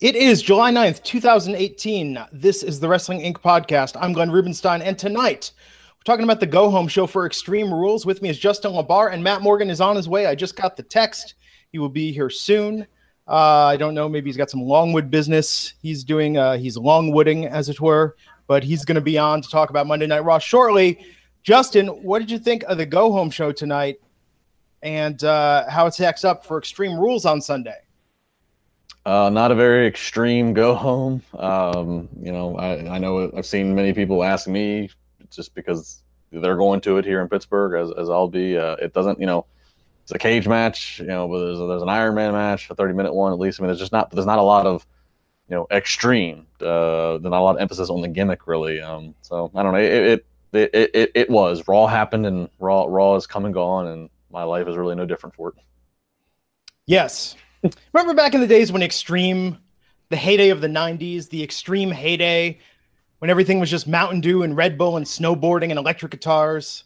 It is July 9th, 2018. This is the Wrestling Inc. podcast. I'm Glenn Rubenstein, and tonight we're talking about the go home show for Extreme Rules. With me is Justin LaBar, and Matt Morgan is on his way. I just got the text. He will be here soon. Uh, I don't know. Maybe he's got some Longwood business he's doing. Uh, he's Longwooding, as it were, but he's going to be on to talk about Monday Night Raw shortly. Justin, what did you think of the go home show tonight and uh, how it stacks up for Extreme Rules on Sunday? Uh, not a very extreme go home. Um, you know, I, I know I've seen many people ask me just because they're going to it here in Pittsburgh, as, as I'll be. Uh, it doesn't, you know, it's a cage match, you know, but there's, there's an Iron Man match, a 30 minute one at least. I mean, there's just not, there's not a lot of, you know, extreme. Uh, there's not a lot of emphasis on the gimmick, really. Um, so I don't know. It, it, it, it, it was Raw happened and Raw, Raw is come and gone, and my life is really no different for it. Yes, Remember back in the days when Extreme, the heyday of the 90s, the Extreme heyday, when everything was just Mountain Dew and Red Bull and snowboarding and electric guitars?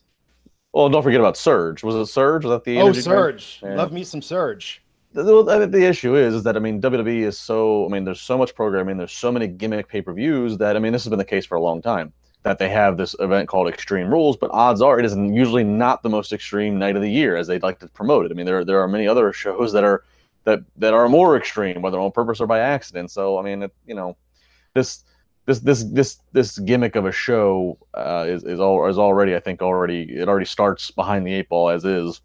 Well, don't forget about Surge. Was it Surge? Was that the Oh, Surge. Yeah. Love me some Surge. The, the, issue is, is that I mean WWE is so I mean there's so much programming, there's so many gimmick pay-per-views that I mean this has been the case for a long time that they have this event called Extreme Rules, but odds are it is usually not the most extreme night of the year as they'd like to promote it. I mean there there are many other shows that are that that are more extreme, whether on purpose or by accident. So I mean, it, you know, this this this this this gimmick of a show uh, is is all is already I think already it already starts behind the eight ball as is.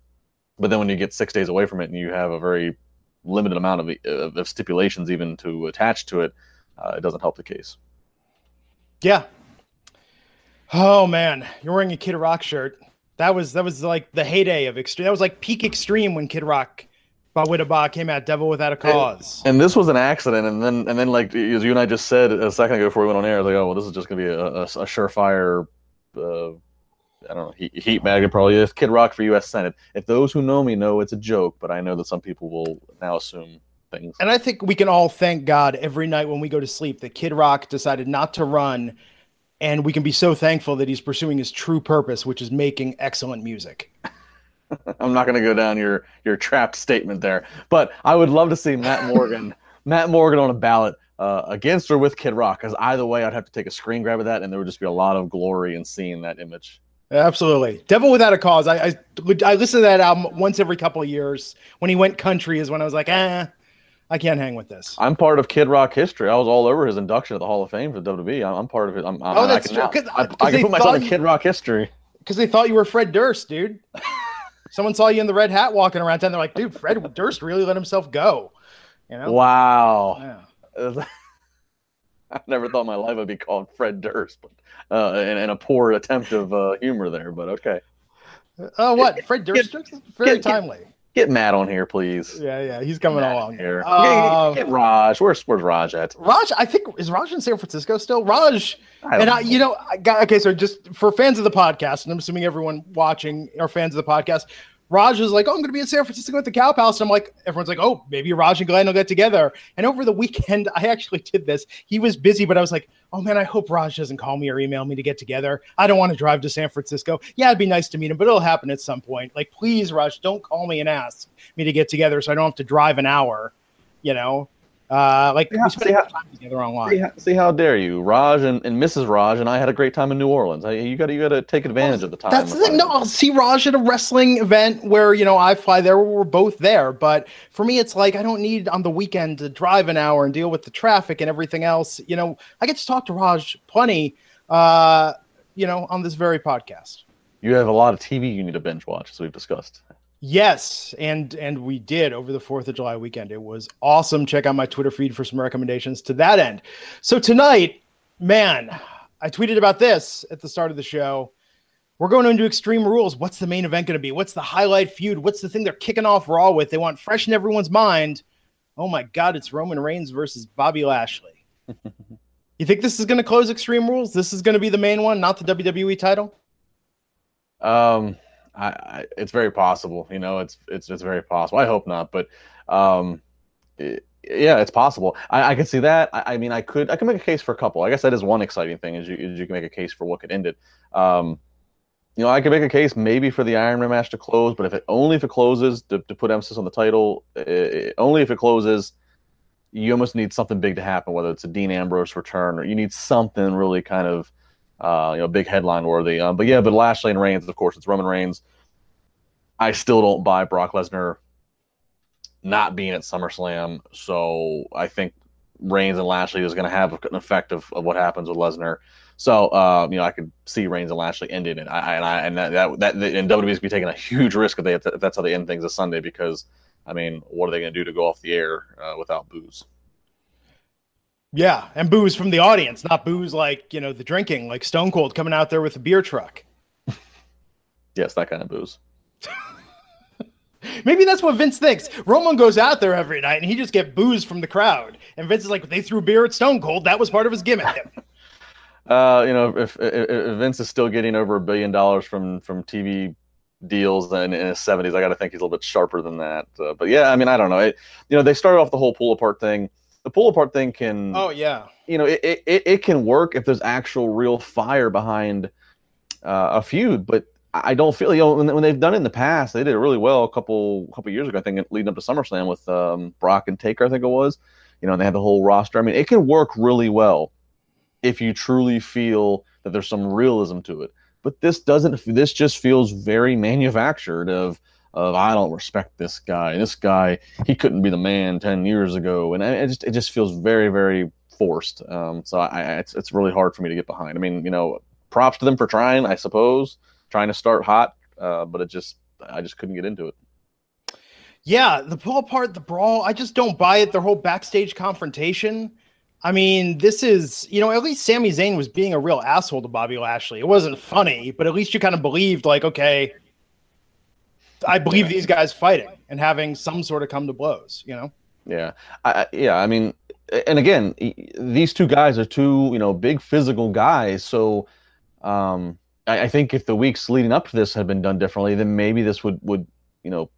But then when you get six days away from it and you have a very limited amount of, of, of stipulations even to attach to it, uh, it doesn't help the case. Yeah. Oh man, you're wearing a Kid Rock shirt. That was that was like the heyday of extreme. That was like peak extreme when Kid Rock Bawitdaba came out devil without a cause. And, and, this was an accident, and then and then like as you and I just said a second ago before we went on air, like, oh well, this is just gonna be a, a, a surefire. Uh, I don't know, heat, heat magnet probably is Kid Rock for U.S. Senate. If those who know me know it's a joke, but I know that some people will now assume things. And I think we can all thank God every night when we go to sleep that Kid Rock decided not to run, and we can be so thankful that he's pursuing his true purpose, which is making excellent music. I'm not going to go down your your trapped statement there, but I would love to see Matt Morgan, Matt Morgan on a ballot uh, against or with Kid Rock. Because either way, I'd have to take a screen grab of that, and there would just be a lot of glory in seeing that image. Absolutely, Devil Without a Cause. I, I I listen to that album once every couple of years. When he went country, is when I was like, ah. I can't hang with this. I'm part of Kid Rock history. I was all over his induction at the Hall of Fame for WWE. I'm, I'm part of it. I'm, I'm, oh, that's I can, true. I, I, I can put myself in Kid Rock history because they thought you were Fred Durst, dude. Someone saw you in the red hat walking around town. They're like, dude, Fred Durst really let himself go. You know? Wow. Yeah. I never thought my life would be called Fred Durst, but uh, and, and a poor attempt of uh, humor there. But okay. Oh, uh, what Fred Durst? Get, very get, timely. Get, get, Matt on here, please. Yeah, yeah, he's coming Matt along here. Um, get, Raj. Where's where's Raj at? Raj, I think is Raj in San Francisco still. Raj, I and I, you know, I got, okay. So just for fans of the podcast, and I'm assuming everyone watching are fans of the podcast. Raj was like, "Oh, I'm going to be in San Francisco at the Cow Palace." And I'm like, everyone's like, "Oh, maybe Raj and Glenn will get together." And over the weekend, I actually did this. He was busy, but I was like, "Oh man, I hope Raj doesn't call me or email me to get together. I don't want to drive to San Francisco. Yeah, it'd be nice to meet him, but it'll happen at some point. Like, please, Raj, don't call me and ask me to get together, so I don't have to drive an hour. You know, uh, like see, we spent how, time together online. See how, see how, dare you, Raj and, and Mrs. Raj and I had a great time in New Orleans. I, you got to you got to take advantage well, of the time. That's the thing. No, I'll see Raj at a wrestling event where you know I fly there. We're both there, but for me, it's like I don't need on the weekend to drive an hour and deal with the traffic and everything else. You know, I get to talk to Raj plenty. Uh, you know, on this very podcast. You have a lot of TV you need to binge watch, as we've discussed. Yes, and and we did over the 4th of July weekend. It was awesome. Check out my Twitter feed for some recommendations to that end. So tonight, man, I tweeted about this at the start of the show. We're going into Extreme Rules. What's the main event going to be? What's the highlight feud? What's the thing they're kicking off Raw with? They want fresh in everyone's mind. Oh my God, it's Roman Reigns versus Bobby Lashley. you think this is going to close Extreme Rules? This is going to be the main one, not the WWE title? Um, I, I, it's very possible. You know, it's it's it's very possible. I hope not, but um, it, yeah, it's possible. I, I can see that. I, I, mean, I could I can make a case for a couple. I guess that is one exciting thing is you is you can make a case for what could end it. Um, you know, I could make a case maybe for the Iron Man match to close, but if it only if it closes to, to put emphasis on the title, it, only if it closes, you almost need something big to happen, whether it's a Dean Ambrose return or you need something really kind of uh, you know big headline worthy. Um, but yeah, but Lashley and Reigns, of course, it's Roman Reigns. I still don't buy Brock Lesnar not being at SummerSlam. So I think Reigns and Lashley is going to have an effect of, of what happens with Lesnar. So uh, you know, I could see Reigns and Lashley ending it. I, and I and that, that, that and WWE's be taking a huge risk if they if that's how they end things this Sunday because I mean, what are they going to do to go off the air uh, without boos? Yeah, and boos from the audience, not booze like you know the drinking, like Stone Cold coming out there with a beer truck. yes, that kind of booze. Maybe that's what Vince thinks. Roman goes out there every night and he just get boos from the crowd. And Vince is like, they threw beer at Stone Cold. That was part of his gimmick. uh, you know, if, if, if, Vince is still getting over a billion dollars from from TV deals in, in his seventies, I got to think he's a little bit sharper than that. Uh, but yeah, I mean, I don't know. It, you know, they started off the whole pull apart thing. The pull apart thing can. Oh yeah. You know, it it, it can work if there's actual real fire behind uh, a feud, but I don't feel you know when, when, they've done it in the past, they did it really well a couple couple years ago. I think leading up to SummerSlam with um, Brock and Taker, I think it was. You know, and they had the whole roster. I mean, it can work really well if you truly feel that there's some realism to it. But this doesn't. This just feels very manufactured. Of of I don't respect this guy. This guy he couldn't be the man ten years ago, and it just it just feels very very forced. Um, so I, it's it's really hard for me to get behind. I mean, you know, props to them for trying, I suppose trying to start hot, uh, but it just I just couldn't get into it. Yeah, the pull apart, the brawl, I just don't buy it. Their whole backstage confrontation. I mean, this is, you know, at least Sami Zayn was being a real asshole to Bobby Lashley. It wasn't funny, but at least you kind of believed, like, okay, I believe these guys fighting and having some sort of come to blows, you know? Yeah. I, yeah. I mean, and again, these two guys are two, you know, big physical guys. So, um, I, I, think if the weeks leading up to this had been done differently, then maybe this would would you know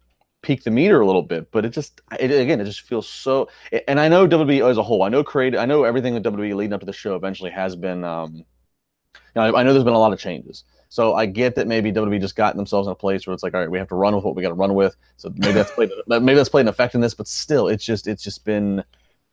peak the meter a little bit. But it just it, again, it just feels so. And I know WWE as a whole, I know creative, I know everything with WWE leading up to the show eventually has been. Um, you know, I, I know there's been a lot of changes. So I get that maybe WWE just got themselves in a place where it's like, all right, we have to run with what we got to run with. So maybe that's played maybe that's played an effect in this, but still, it's just it's just been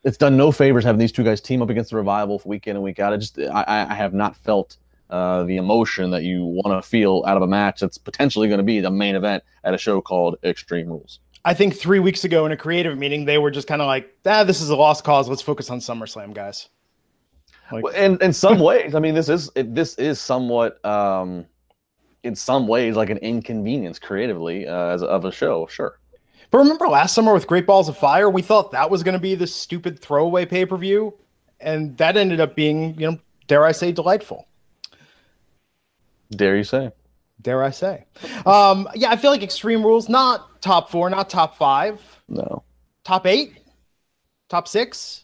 it's done no favors having these two guys team up against the revival week in and week out. I just I, I have not felt uh, the emotion that you want to feel out of a match that's potentially going to be the main event at a show called Extreme Rules. I think three weeks ago in a creative meeting, they were just kind of like, ah, this is a lost cause. Let's focus on SummerSlam, guys. Like, well, in, in some ways, I mean, this is it, this is somewhat, um, in some ways, like an inconvenience creatively uh, as of a show, sure. But remember last summer with Great Balls of Fire, we thought that was going to be this stupid throwaway pay per view, and that ended up being, you know, dare I say, delightful. Dare you say? Dare I say? Um, yeah, I feel like Extreme Rules not top four, not top five. No. Top eight, top six.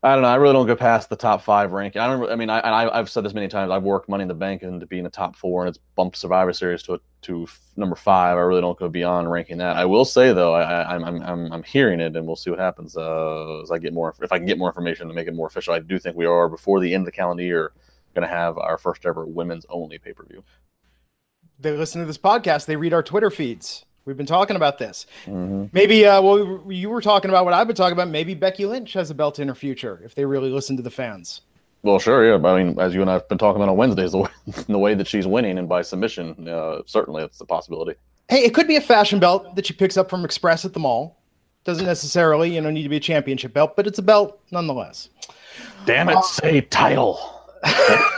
I don't know. I really don't go past the top five ranking. I don't. I mean, I, I have said this many times. I've worked Money in the Bank into being a top four, and it's bumped Survivor Series to a, to number five. I really don't go beyond ranking that. I will say though, I, am I'm, I'm I'm hearing it, and we'll see what happens uh, as I get more. If I can get more information to make it more official, I do think we are before the end of the calendar year going to have our first ever women's only pay per view. They listen to this podcast. They read our Twitter feeds. We've been talking about this. Mm-hmm. Maybe, uh, well, you were talking about what I've been talking about. Maybe Becky Lynch has a belt in her future if they really listen to the fans. Well, sure, yeah. I mean, as you and I have been talking about on Wednesdays, the way, the way that she's winning and by submission, uh, certainly it's a possibility. Hey, it could be a fashion belt that she picks up from Express at the mall. Doesn't necessarily, you know, need to be a championship belt, but it's a belt nonetheless. Damn it, uh, say title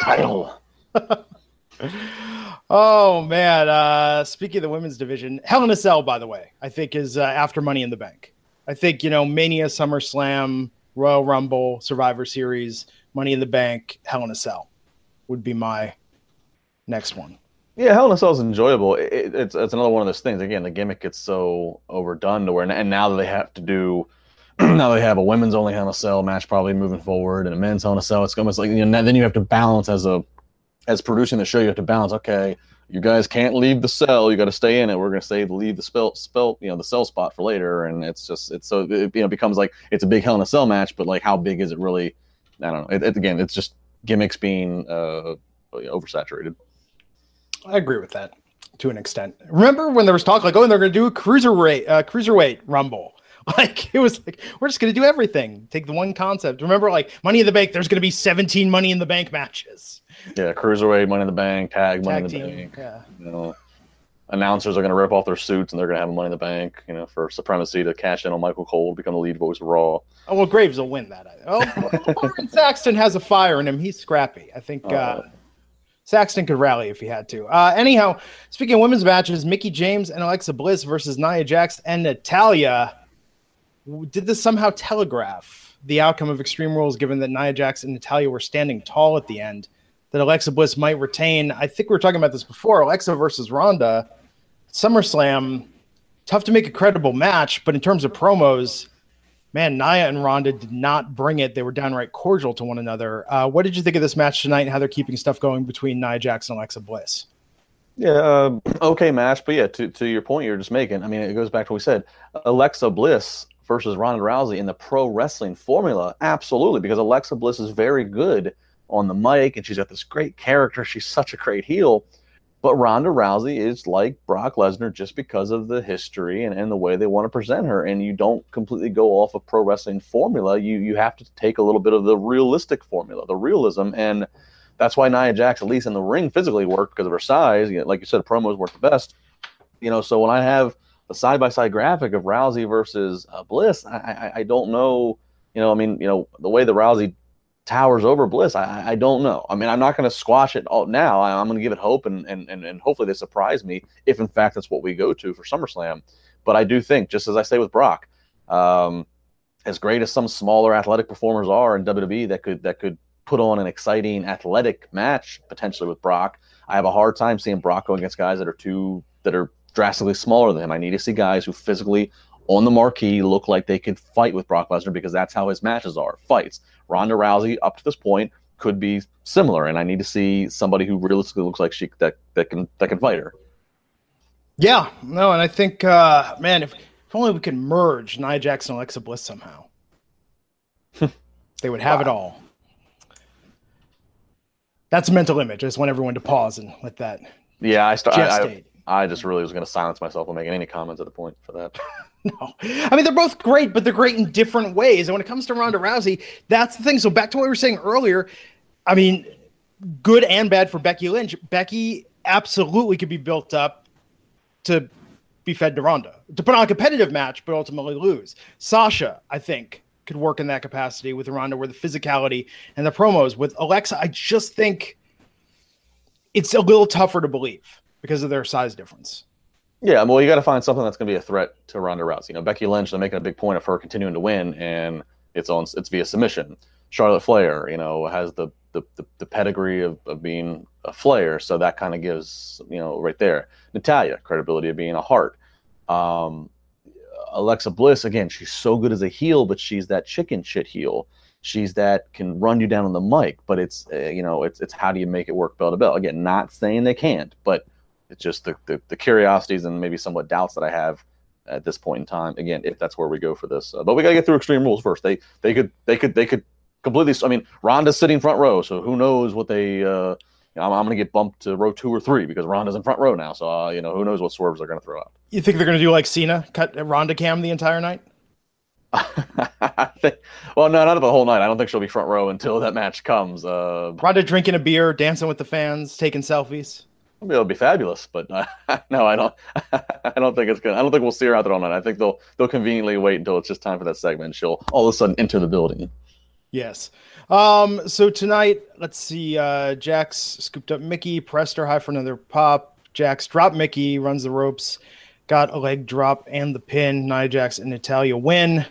title. oh man! Uh, speaking of the women's division, Hell in a Cell, by the way, I think is uh, after Money in the Bank. I think you know Mania, SummerSlam, Royal Rumble, Survivor Series, Money in the Bank, Hell in a Cell would be my next one. Yeah, Hell in a Cell is enjoyable. It, it's it's another one of those things. Again, the gimmick gets so overdone to where, and now that they have to do now they have a women's only Hell in a Cell match probably moving forward, and a men's Hell in a Cell. It's almost like you know then you have to balance as a as producing the show. You have to balance. Okay, you guys can't leave the cell. You got to stay in it. We're going to say leave the spell spell you know the cell spot for later, and it's just it's so it you know becomes like it's a big Hell in a Cell match, but like how big is it really? I don't know. It, it, again, it's just gimmicks being uh, oversaturated. I agree with that to an extent. Remember when there was talk like, oh, they're going to do a cruiserweight uh, cruiserweight rumble. Like it was like we're just going to do everything. Take the one concept. Remember, like Money in the Bank. There's going to be 17 Money in the Bank matches. Yeah, cruiserweight, Money in the Bank, tag, Money tag in the team, Bank. Yeah. You know, announcers are going to rip off their suits and they're going to have Money in the Bank. You know, for supremacy to cash in on Michael Cole, become the lead voice of Raw. Oh well, Graves will win that. Oh, Saxton has a fire in him. He's scrappy. I think. Uh, uh, Saxton could rally if he had to. Uh, anyhow, speaking of women's matches, Mickie James and Alexa Bliss versus Nia Jax and Natalya. Did this somehow telegraph the outcome of Extreme Rules, given that Nia Jax and Natalya were standing tall at the end? That Alexa Bliss might retain. I think we were talking about this before. Alexa versus Ronda, SummerSlam, tough to make a credible match, but in terms of promos, man, Nia and Ronda did not bring it. They were downright cordial to one another. Uh, what did you think of this match tonight and how they're keeping stuff going between Nia Jax and Alexa Bliss? Yeah, uh, okay match, but yeah, to, to your point you're just making, I mean, it goes back to what we said. Alexa Bliss versus Ronda Rousey in the pro wrestling formula, absolutely, because Alexa Bliss is very good on the mic and she's got this great character. She's such a great heel. But Ronda Rousey is like Brock Lesnar just because of the history and, and the way they want to present her. And you don't completely go off of pro wrestling formula. You you have to take a little bit of the realistic formula, the realism. And that's why Nia Jax, at least in the ring, physically worked because of her size. You know, like you said, promos work the best. You know, so when I have the side by side graphic of Rousey versus uh, Bliss, I, I, I don't know. You know, I mean, you know, the way the Rousey towers over Bliss. I, I don't know. I mean, I'm not going to squash it all now. I, am going to give it hope, and, and and and hopefully they surprise me if in fact that's what we go to for SummerSlam. But I do think, just as I say with Brock, um, as great as some smaller athletic performers are in WWE, that could that could put on an exciting athletic match potentially with Brock. I have a hard time seeing Brock against guys that are too that are drastically smaller than him. I need to see guys who physically on the marquee look like they could fight with Brock Lesnar because that's how his matches are fights. Ronda Rousey, up to this point, could be similar, and I need to see somebody who realistically looks like she that that can that can fight her. Yeah, no, and I think, uh, man, if, if only we could merge Nia Jackson and Alexa Bliss somehow, they would have wow. it all. That's a mental image. I just want everyone to pause and let that. Yeah, I start. I, I, I, just really was going to silence myself on making any comments at the point for that. No, I mean they're both great, but they're great in different ways. And when it comes to Ronda Rousey, that's the thing. So back to what we were saying earlier, I mean, good and bad for Becky Lynch. Becky absolutely could be built up to be fed to Ronda to put on a competitive match, but ultimately lose. Sasha, I think, could work in that capacity with Ronda, where the physicality and the promos with Alexa, I just think it's a little tougher to believe because of their size difference. Yeah, well, you got to find something that's going to be a threat to Ronda Rousey. You know, Becky Lynch, they're making a big point of her continuing to win, and it's on it's via submission. Charlotte Flair, you know, has the the, the, the pedigree of, of being a Flair, so that kind of gives you know right there. Natalya, credibility of being a Hart. Um, Alexa Bliss, again, she's so good as a heel, but she's that chicken shit heel. She's that can run you down on the mic, but it's uh, you know it's it's how do you make it work bell to bell? Again, not saying they can't, but it's just the, the, the curiosities and maybe somewhat doubts that I have at this point in time. Again, if that's where we go for this, uh, but we got to get through Extreme Rules first. They they could they could they could completely. I mean, Ronda's sitting front row, so who knows what they. Uh, you know, I'm, I'm going to get bumped to row two or three because Ronda's in front row now. So uh, you know, who knows what swerves they're going to throw out. You think they're going to do like Cena, cut Ronda cam the entire night? I think, well, no, not the whole night. I don't think she'll be front row until that match comes. Uh, Ronda drinking a beer, dancing with the fans, taking selfies. It'll be fabulous, but uh, no, I don't. I don't think it's gonna. I don't think we'll see her out there all night. I think they'll they'll conveniently wait until it's just time for that segment. She'll all of a sudden enter the building. Yes. Um. So tonight, let's see. Uh, Jax scooped up Mickie, pressed her high for another pop. Jax dropped Mickie, runs the ropes, got a leg drop and the pin. Nia Jax and Natalya win.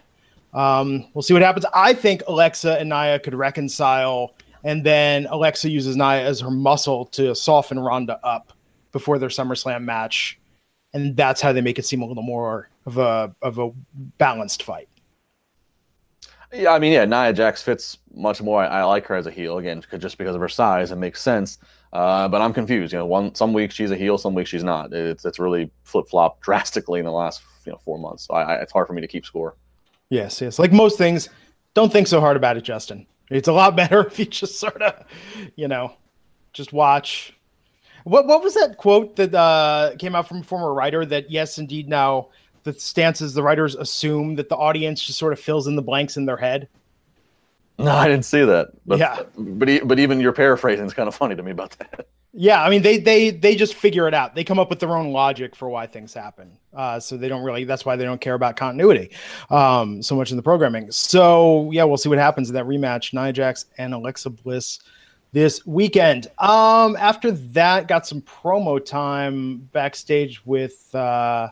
Um, we'll see what happens. I think Alexa and Nia could reconcile and then Alexa uses Nia as her muscle to soften Ronda up before their SummerSlam match, and that's how they make it seem a little more of a of a balanced fight. Yeah, I mean, yeah, Nia Jax fits much more. I, I like her as a heel again, just because of her size. It makes sense. Uh, but I'm confused. You know, one some weeks she's a heel, some weeks she's not. It's it's really flip flop drastically in the last you know four months. So I, I, it's hard for me to keep score. Yes, yes. Like most things, don't think so hard about it, Justin. It's a lot better if you just sort of, you know, just watch. What what was that quote that uh, came out from a former writer that yes, indeed, now the stance is the writers assume that the audience just sort of fills in the blanks in their head. No, I didn't see that. But, yeah, but but even your paraphrasing is kind of funny to me about that. Yeah, I mean they they they just figure it out. They come up with their own logic for why things happen. Uh, so they don't really. That's why they don't care about continuity um, so much in the programming. So yeah, we'll see what happens in that rematch. Nia Jax and Alexa Bliss this weekend. Um, after that, got some promo time backstage with. Uh,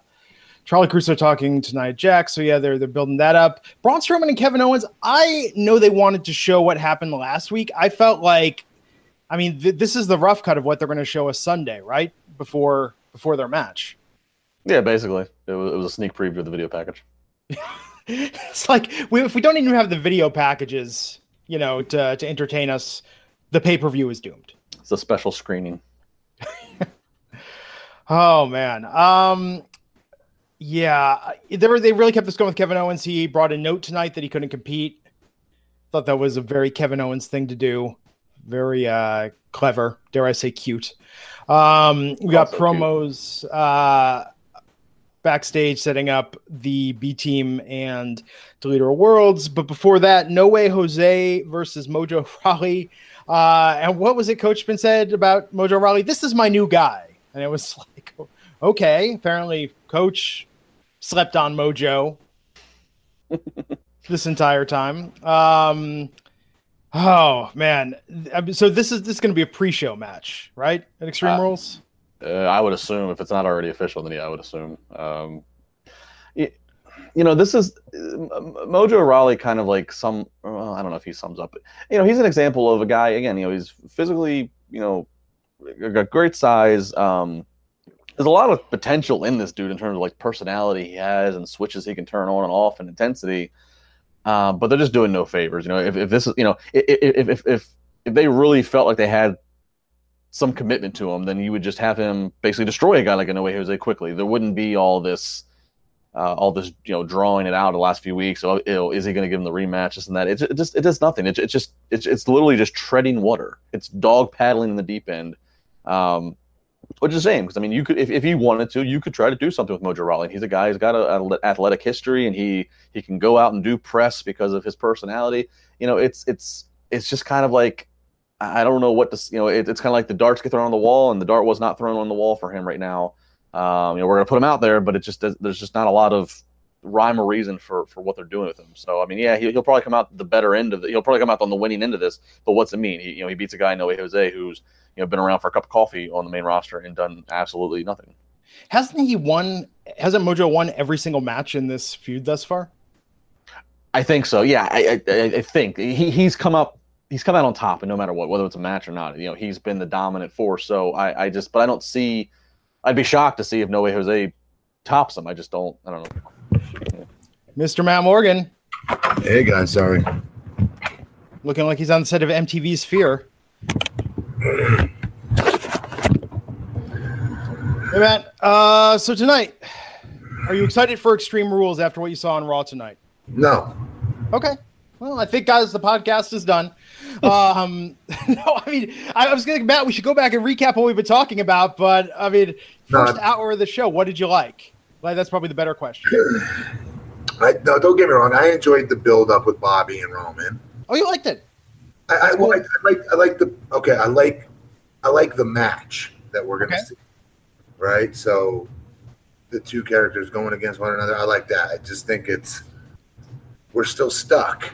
Charly Caruso talking to Nia Jax. So yeah, they're they're building that up. Braun Strowman and Kevin Owens. I know they wanted to show what happened last week. I felt like I mean, th- this is the rough cut of what they're going to show us Sunday, right? Before before their match. Yeah, basically, it was, it was a sneak preview of the video package. it's like we, if we don't even have the video packages, you know, to to entertain us, the pay per view is doomed. It's a special screening. oh man, um, yeah, they were, they really kept this going with Kevin Owens. He brought a note tonight that he couldn't compete. Thought that was a very Kevin Owens thing to do very uh, clever, dare I say, cute. Um, we got also promos uh, backstage setting up the B team and Deleter Worlds, but before that, No Way Jose versus Mojo Rawley. Uh, and what was it Coach been said about Mojo Rawley? This is my new guy, and it was like, okay, apparently Coach slept on Mojo this entire time. Um, Oh man, so this is this is going to be a pre-show match, right? At Extreme uh, Rules. Uh, I would assume if it's not already official, then yeah, I would assume. Um, it, you know, this is uh, Mojo Rawley, kind of like some. Well, I don't know if he sums up. You know, he's an example of a guy. Again, you know, he's physically, you know, got great size. Um, there's a lot of potential in this dude in terms of like personality he has and switches he can turn on and off and intensity. Um, but they're just doing no favors. You know, if, if this is, you know, if, if, if, if they really felt like they had some commitment to him, then you would just have him basically destroy a guy like No Way Jose quickly. There wouldn't be all this, uh, all this, you know, drawing it out the last few weeks. Know, is he going to give him the rematch? This and that. It, it just, it does nothing. It, it just, it's, it's literally just treading water. It's dog paddling in the deep end. Um, which is a shame because I mean, you could if, if you wanted to, you could try to do something with Mojo Rawley. He's a guy who's got an athletic history, and he he can go out and do press because of his personality. You know, it's it's it's just kind of like I don't know what to you know. It, it's kind of like the darts get thrown on the wall, and the dart was not thrown on the wall for him right now. Um, you know, we're gonna put him out there, but it just there's just not a lot of rhyme or reason for for what they're doing with him. So I mean, yeah, he, will probably come out the better end of the. He'll probably come out on the winning end of this. But what's it mean? He, you know, he beats a guy Noe Jose who's you know been around for a cup of coffee on the main roster and done absolutely nothing. Hasn't he won? Hasn't Mojo won every single match in this feud thus far? I think so. Yeah, I, I, I think he, he's come up. He's come out on top, and no matter what, whether it's a match or not, you know, he's been the dominant force. So I, I just, but I don't see. I'd be shocked to see if No Noe Jose tops him. I just don't. I don't know. Mr. Matt Morgan. Hey guys, sorry. Looking like he's on the set of MTV's Fear. Hey Matt, uh, so tonight, are you excited for Extreme Rules after what you saw on Raw tonight? No. Okay. Well, I think, guys, the podcast is done. um, no, I mean, I was going to, Matt, we should go back and recap what we've been talking about. But I mean, first hour of the show, what did you like? Like, that's probably the better question. I, no, don't get me wrong. I enjoyed the build up with Bobby and Roman. Oh, you liked it? I, I, well, I, I, like I like the okay. I like I like the match that we're gonna okay. see. Right, so the two characters going against one another. I like that. I just think it's we're still stuck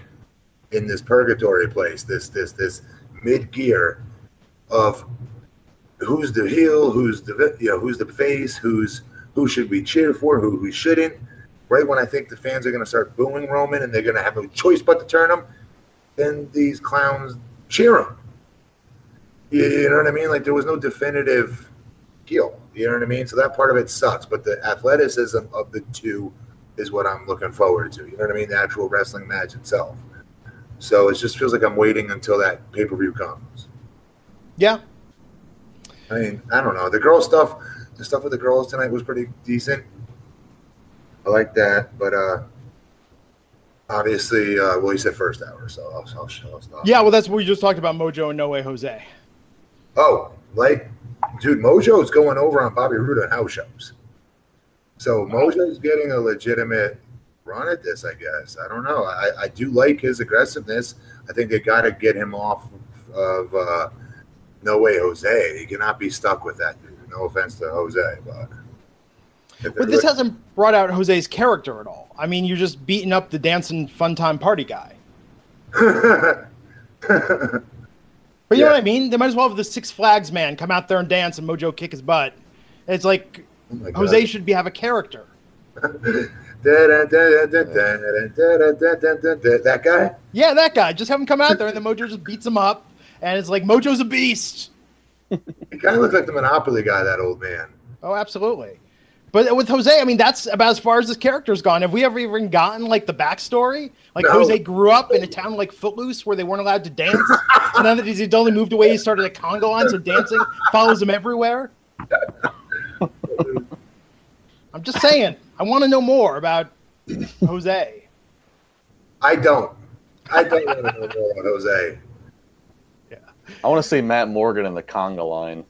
in this purgatory place. This this this mid gear of who's the heel, who's the you know who's the face, who's who should we cheer for, who we shouldn't. Right when I think the fans are going to start booing Roman and they're going to have no choice but to turn him, then these clowns cheer him. You, you know what I mean? Like there was no definitive heel. You know what I mean? So that part of it sucks. But the athleticism of the two is what I'm looking forward to. You know what I mean? The actual wrestling match itself. So it just feels like I'm waiting until that pay per view comes. Yeah. I mean, I don't know. The girl stuff, the stuff with the girls tonight was pretty decent. I like that, but uh obviously, uh, well, you said first hour, so I'll, I'll, I'll stop. Yeah, well, that's what we just talked about Mojo and No Way Jose. Oh, like, dude, Mojo's going over on Bobby Roode on house shows. So Mojo's getting a legitimate run at this, I guess. I don't know. I, I do like his aggressiveness. I think they got to get him off of uh, No Way Jose. He cannot be stuck with that. Dude. No offense to Jose, but. But this hasn't brought out Jose's character at all. I mean, you're just beating up the dancing fun time party guy. but you yeah. know what I mean? They might as well have the Six Flags man come out there and dance and Mojo kick his butt. It's like oh Jose should be have a character. that guy? Yeah, that guy. Just have him come out there and then Mojo just beats him up. And it's like Mojo's a beast. He kind of looks like the Monopoly guy, that old man. Oh, absolutely. But with Jose, I mean, that's about as far as his character's gone. Have we ever even gotten like the backstory? Like no. Jose grew up in a town like Footloose where they weren't allowed to dance. so now that he's only moved away, he started a conga line, so dancing follows him everywhere. I'm just saying, I want to know more about Jose. I don't. I don't want to know more about Jose. Yeah. I want to see Matt Morgan in the conga line.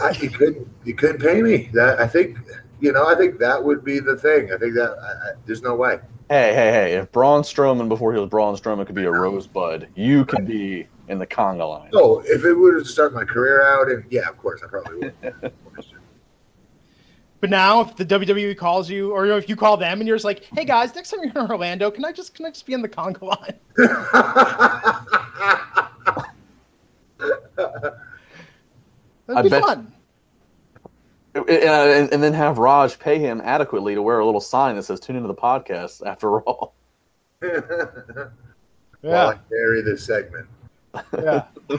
I, you couldn't. You couldn't pay me. That I think you know, I think that would be the thing. I think that I, I, there's no way. Hey, hey, hey! If Braun Strowman before he was Braun Strowman could be a rosebud, you could be in the conga line. Oh, if it were to start my career out, and yeah, of course, I probably would. But now, if the WWE calls you, or if you call them, and you're just like, "Hey guys, next time you're in Orlando, can I just can I just be in the conga line?" That'd I be bet, fun. Uh, and, and, then have Raj pay him adequately to wear a little sign that says "Tune into the podcast." After all, yeah, While I carry this segment. yeah.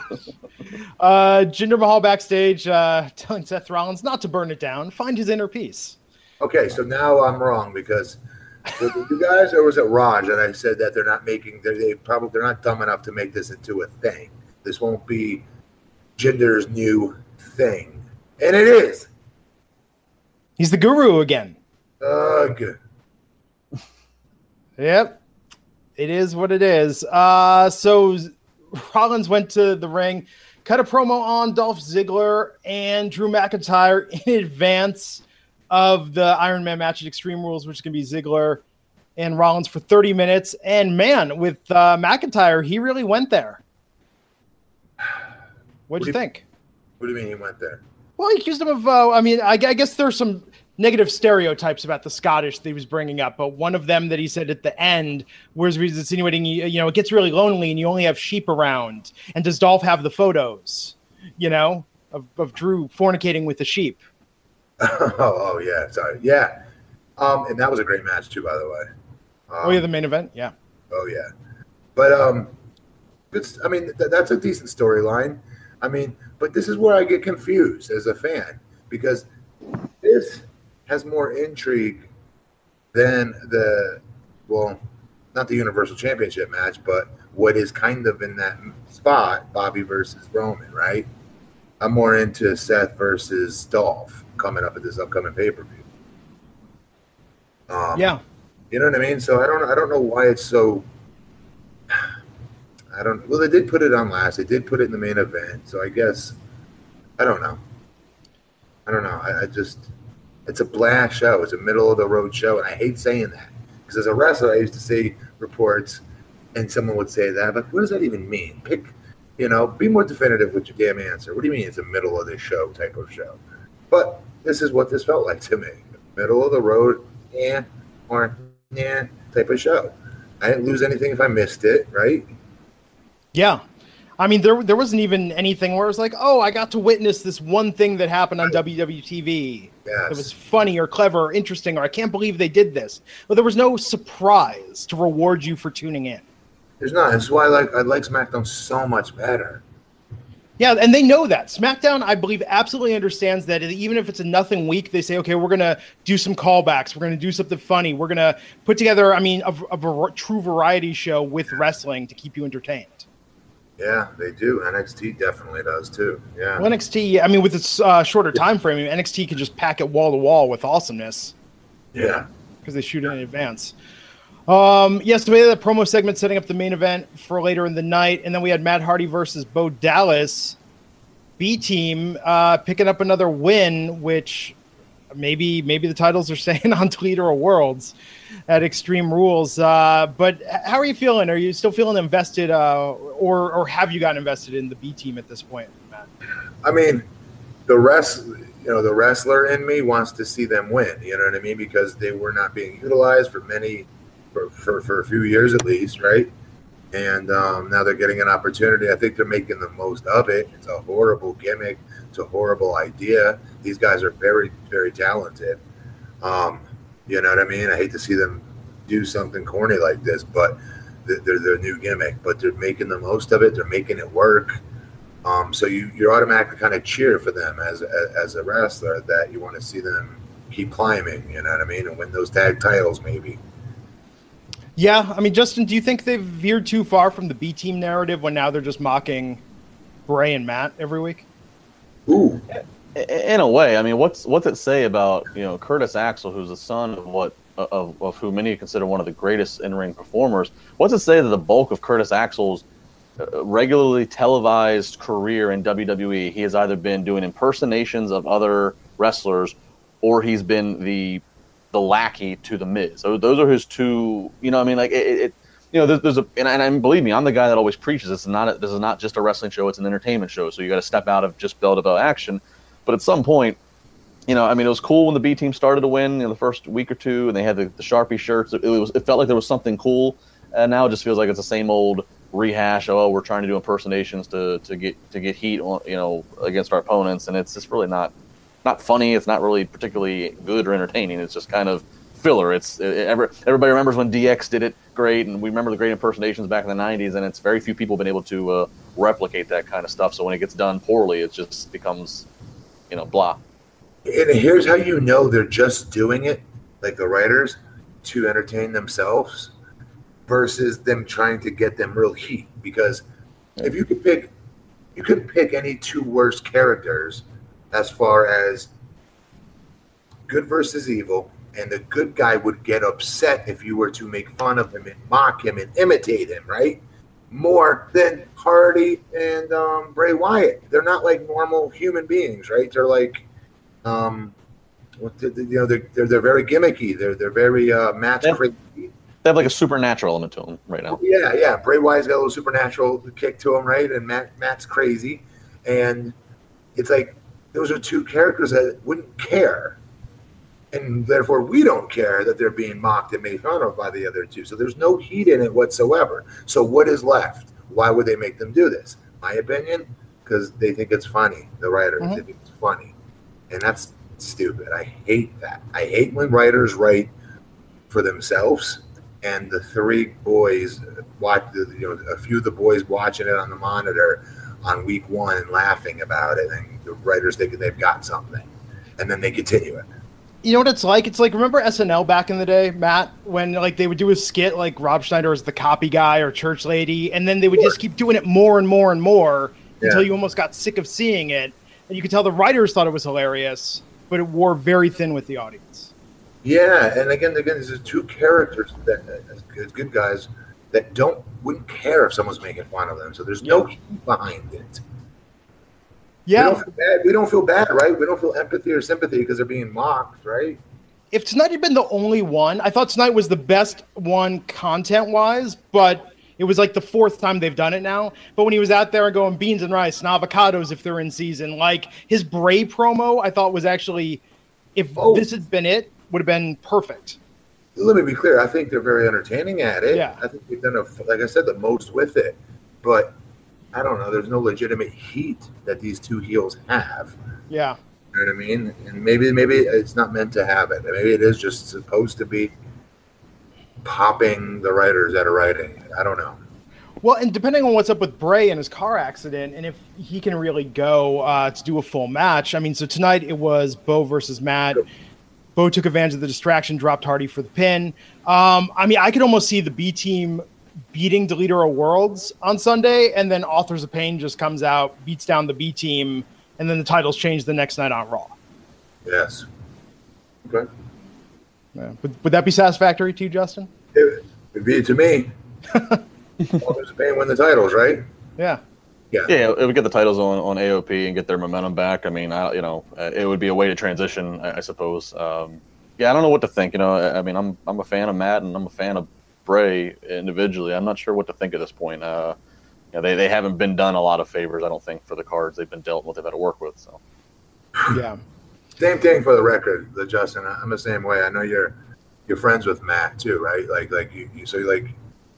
Uh, Jinder Mahal backstage uh, telling Seth Rollins not to burn it down, find his inner peace. Okay, so now I'm wrong because you guys, or was it Raj? And I said that they're not making, they're, they probably they're not dumb enough to make this into a thing. This won't be Jinder's new thing, and it is. He's the guru again. Ugh. Yep. It is what it is. Uh, so Rollins went to the ring, cut a promo on Dolph Ziggler and Drew McIntyre in advance of the Iron Man match at Extreme Rules, which is going to be Ziggler and Rollins for 30 minutes. And man, with uh, McIntyre, he really went there. What'd what you think? What do you mean he went there? Well, he accused him of. Uh, I mean, I, I, guess there's some negative stereotypes about the Scottish that he was bringing up, but one of them that he said at the end was insinuating, you know, it gets really lonely and you only have sheep around. And does Dolph have the photos, you know, of, of Drew fornicating with the sheep? oh, oh, yeah, sorry, yeah. Um, and that was a great match too, by the way. Um, oh yeah, the main event, yeah. Oh yeah, but um, it's I mean th- that's a decent storyline. I mean, but this is where I get confused as a fan because this has more intrigue than the well, not the Universal Championship match, but what is kind of in that spot, Bobby versus Roman, right? I'm more into Seth versus Dolph coming up at this upcoming pay per view. Um, yeah, you know what I mean. So I don't, I don't know why it's so I don't. Well, they did put it on last. They did put it in the main event. So I guess I don't know. I don't know. I, I just it's a blast show. It's a middle of the road show, and I hate saying that because as a wrestler, I used to see reports, and someone would say that, but what does that even mean? Pick, you know, be more definitive with your damn answer. What do you mean it's a middle of the show type of show? But this is what this felt like to me: middle of the road, yeah, or yeah, type of show. I didn't lose anything if I missed it, right? Yeah. I mean, there there wasn't even anything where it was like, oh, I got to witness this one thing that happened on WWTV. Yes. It was funny or clever or interesting, or I can't believe they did this. But there was no surprise to reward you for tuning in. There's not. That's why I like I like SmackDown so much better. Yeah, and they know that. SmackDown, I believe, absolutely understands that even if it's a nothing week, they say, okay, we're going to do some callbacks. We're going to do something funny. We're going to put together, I mean, a, a, a, true variety show with wrestling to keep you entertained. Yeah, they do. NXT definitely does too. Yeah. Well, NXT, I mean, with its uh, shorter time frame, NXT can just pack it wall to wall with awesomeness. Yeah. Because they shoot it in advance. Um, yes, we had a promo segment setting up the main event for later in the night, and then we had Matt Hardy versus Bo Dallas. B team uh, picking up another win, which maybe maybe the titles are saying on Deleters of Worlds at Extreme Rules. Uh, but how are you feeling? Are you still feeling invested, uh, or or have you gotten invested in the B team at this point, Matt? I mean, the rest you know the wrestler in me wants to see them win. You know what I mean? Because they were not being utilized for many for, for, for a few years at least, right? And um, now they're getting an opportunity. I think they're making the most of it. It's a horrible gimmick. It's a horrible idea. These guys are very, very talented. Um, you know what I mean? I hate to see them do something corny like this, but they're their new gimmick. But they're making the most of it. They're making it work. Um, so you you automatically kind of cheer for them as a, as a wrestler that you want to see them keep climbing. You know what I mean? And win those tag titles maybe. Yeah, I mean, Justin, do you think they've veered too far from the B team narrative when now they're just mocking Bray and Matt every week? Ooh. In a way, I mean, what's what's it say about you know Curtis Axel, who's the son of what of, of who many consider one of the greatest in ring performers? What's it say that the bulk of Curtis Axel's uh, regularly televised career in WWE, he has either been doing impersonations of other wrestlers, or he's been the the lackey to the Miz. So those are his two. You know, I mean, like it. it you know, there's, there's a, and, and, believe me, I'm the guy that always preaches. Is not, a, this is not just a wrestling show; it's an entertainment show. So you got to step out of just to bell action. But at some point, you know, I mean, it was cool when the B team started to win in you know, the first week or two, and they had the, the Sharpie shirts. It, it, was, it felt like there was something cool, and now it just feels like it's the same old rehash. Oh, we're trying to do impersonations to, to get to get heat, on, you know, against our opponents, and it's just really not not funny. It's not really particularly good or entertaining. It's just kind of filler. It's it, everybody remembers when DX did it great, and we remember the great impersonations back in the '90s. And it's very few people have been able to uh, replicate that kind of stuff. So when it gets done poorly, it just becomes, you know, blah. And here's how you know they're just doing it, like the writers, to entertain themselves, versus them trying to get them real heat. Because if you could pick, you could pick any two worst characters as far as good versus evil and the good guy would get upset if you were to make fun of him and mock him and imitate him, right? More than Hardy and um, Bray Wyatt. They're not like normal human beings, right? They're like, um, you know, they're, they're, they're very gimmicky. They're they're very uh, match yeah. crazy. They have like a supernatural element to them right now. Yeah, yeah. Bray Wyatt's got a little supernatural kick to him, right? And Matt Matt's crazy, and it's like those are two characters that wouldn't care and therefore we don't care that they're being mocked and made fun of by the other two. So there's no heat in it whatsoever. So what is left? Why would they make them do this? My opinion, because they think it's funny. The writers mm-hmm. think it's funny, and that's stupid. I hate that. I hate when writers write for themselves. And the three boys watch, you know, a few of the boys watching it on the monitor on week one and laughing about it, and the writers thinking they've got something, and then they continue it you know what it's like? It's like remember SNL back in the day, Matt, when like they would do a skit like Rob Schneider as the copy guy or church lady, and then they would just keep doing it more and more and more yeah. until you almost got sick of seeing it. And you could tell the writers thought it was hilarious, but it wore very thin with the audience. Yeah, and again, again, these are two characters that as good guys that don't wouldn't care if someone's making fun of them. So there's no behind it. Yeah. We don't feel bad, we don't feel bad right? We don't feel empathy or sympathy because they're being mocked, right? If tonight had been the only one, I thought tonight was the best one content wise, but it was like the fourth time they've done it now. But when he was out there going beans and rice and avocados if they're in season, like his Bray promo, I thought was actually, if oh. this had been it, would have been perfect. Let me be clear. I think they're very entertaining at it. Yeah. I think they've done, a, like I said, the most with it. But I don't know. There's no legitimate heat that these two heels have. Yeah. You know what I mean? And maybe maybe it's not meant to have it. Maybe it is just supposed to be popping the writers that are writing. I don't know. Well, and depending on what's up with Bray and his car accident, and if he can really go uh, to do a full match, I mean, so tonight it was Bo versus Matt. Bo took advantage of the distraction, dropped Hardy for the pin. Um, I mean, I could almost see the B team beating Deleter of Worlds on Sunday, and then Authors of Pain just comes out, beats down the B team, and then the titles change the next night on Raw. Yes. Okay. Yeah. Would, would that be satisfactory to you, Justin? It would be to me. Authors of Pain win the titles, right? Yeah. Yeah. yeah, it would get the titles on, on AOP and get their momentum back. I mean, I, you know, uh, it would be a way to transition, I, I suppose. Um, yeah, I don't know what to think. You know, I, I, mean, I'm I'm a fan of Matt and I'm a fan of Bray individually. I'm not sure what to think at this point. Uh, you know, they, they haven't been done a lot of favors, I don't think, for the cards they've been dealt and what they've had to work with. So, yeah. Same thing for the record, the Justin. I'm the same way. I know you're you're friends with Matt too, right? Like like you, you so like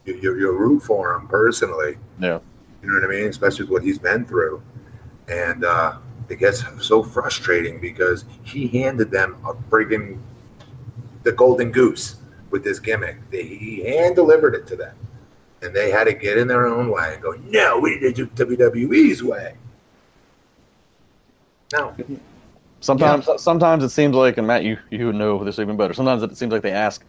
you, you, you root for him personally. Yeah. You know what I mean? Especially with what he's been through. And uh, it gets so frustrating because he handed them a friggin' the golden goose with this gimmick. They, he hand delivered it to them. And they had to get in their own way and go, no, we need to do WWE's way. No. Sometimes, yeah. sometimes it seems like, and Matt, you you know this even better. Sometimes it seems like they ask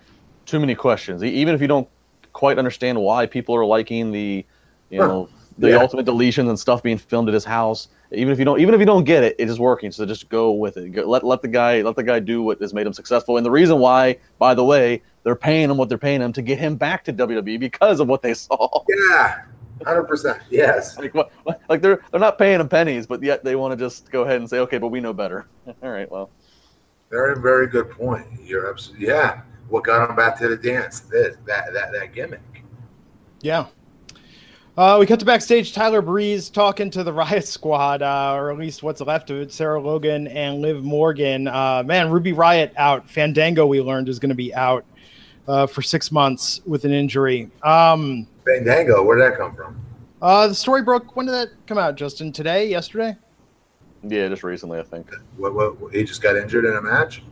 too many questions, even if you don't quite understand why people are liking the, you know, the yeah. ultimate deletions and stuff being filmed at his house. Even if you don't, even if you don't get it, it is working. So just go with it. Go, let let the guy let the guy do what has made him successful. And the reason why, by the way, they're paying him what they're paying him to get him back to WWE because of what they saw. Yeah, hundred percent. Yes. Like, what, like they're they're not paying him pennies, but yet they want to just go ahead and say, okay, but we know better. All right, well. Very very good point. You're absolutely yeah. What got him back to the dance? This that that that gimmick. Yeah. Uh, we cut to backstage. Tyler Breeze talking to the Riot Squad, uh, or at least what's left of it. Sarah Logan and Liv Morgan. Uh, man, Ruby Riot out. Fandango, we learned, is going to be out uh, for six months with an injury. Um, Fandango, where did that come from? Uh, the story broke. When did that come out, Justin? Today? Yesterday? Yeah, just recently, I think. What? What? He just got injured in a match.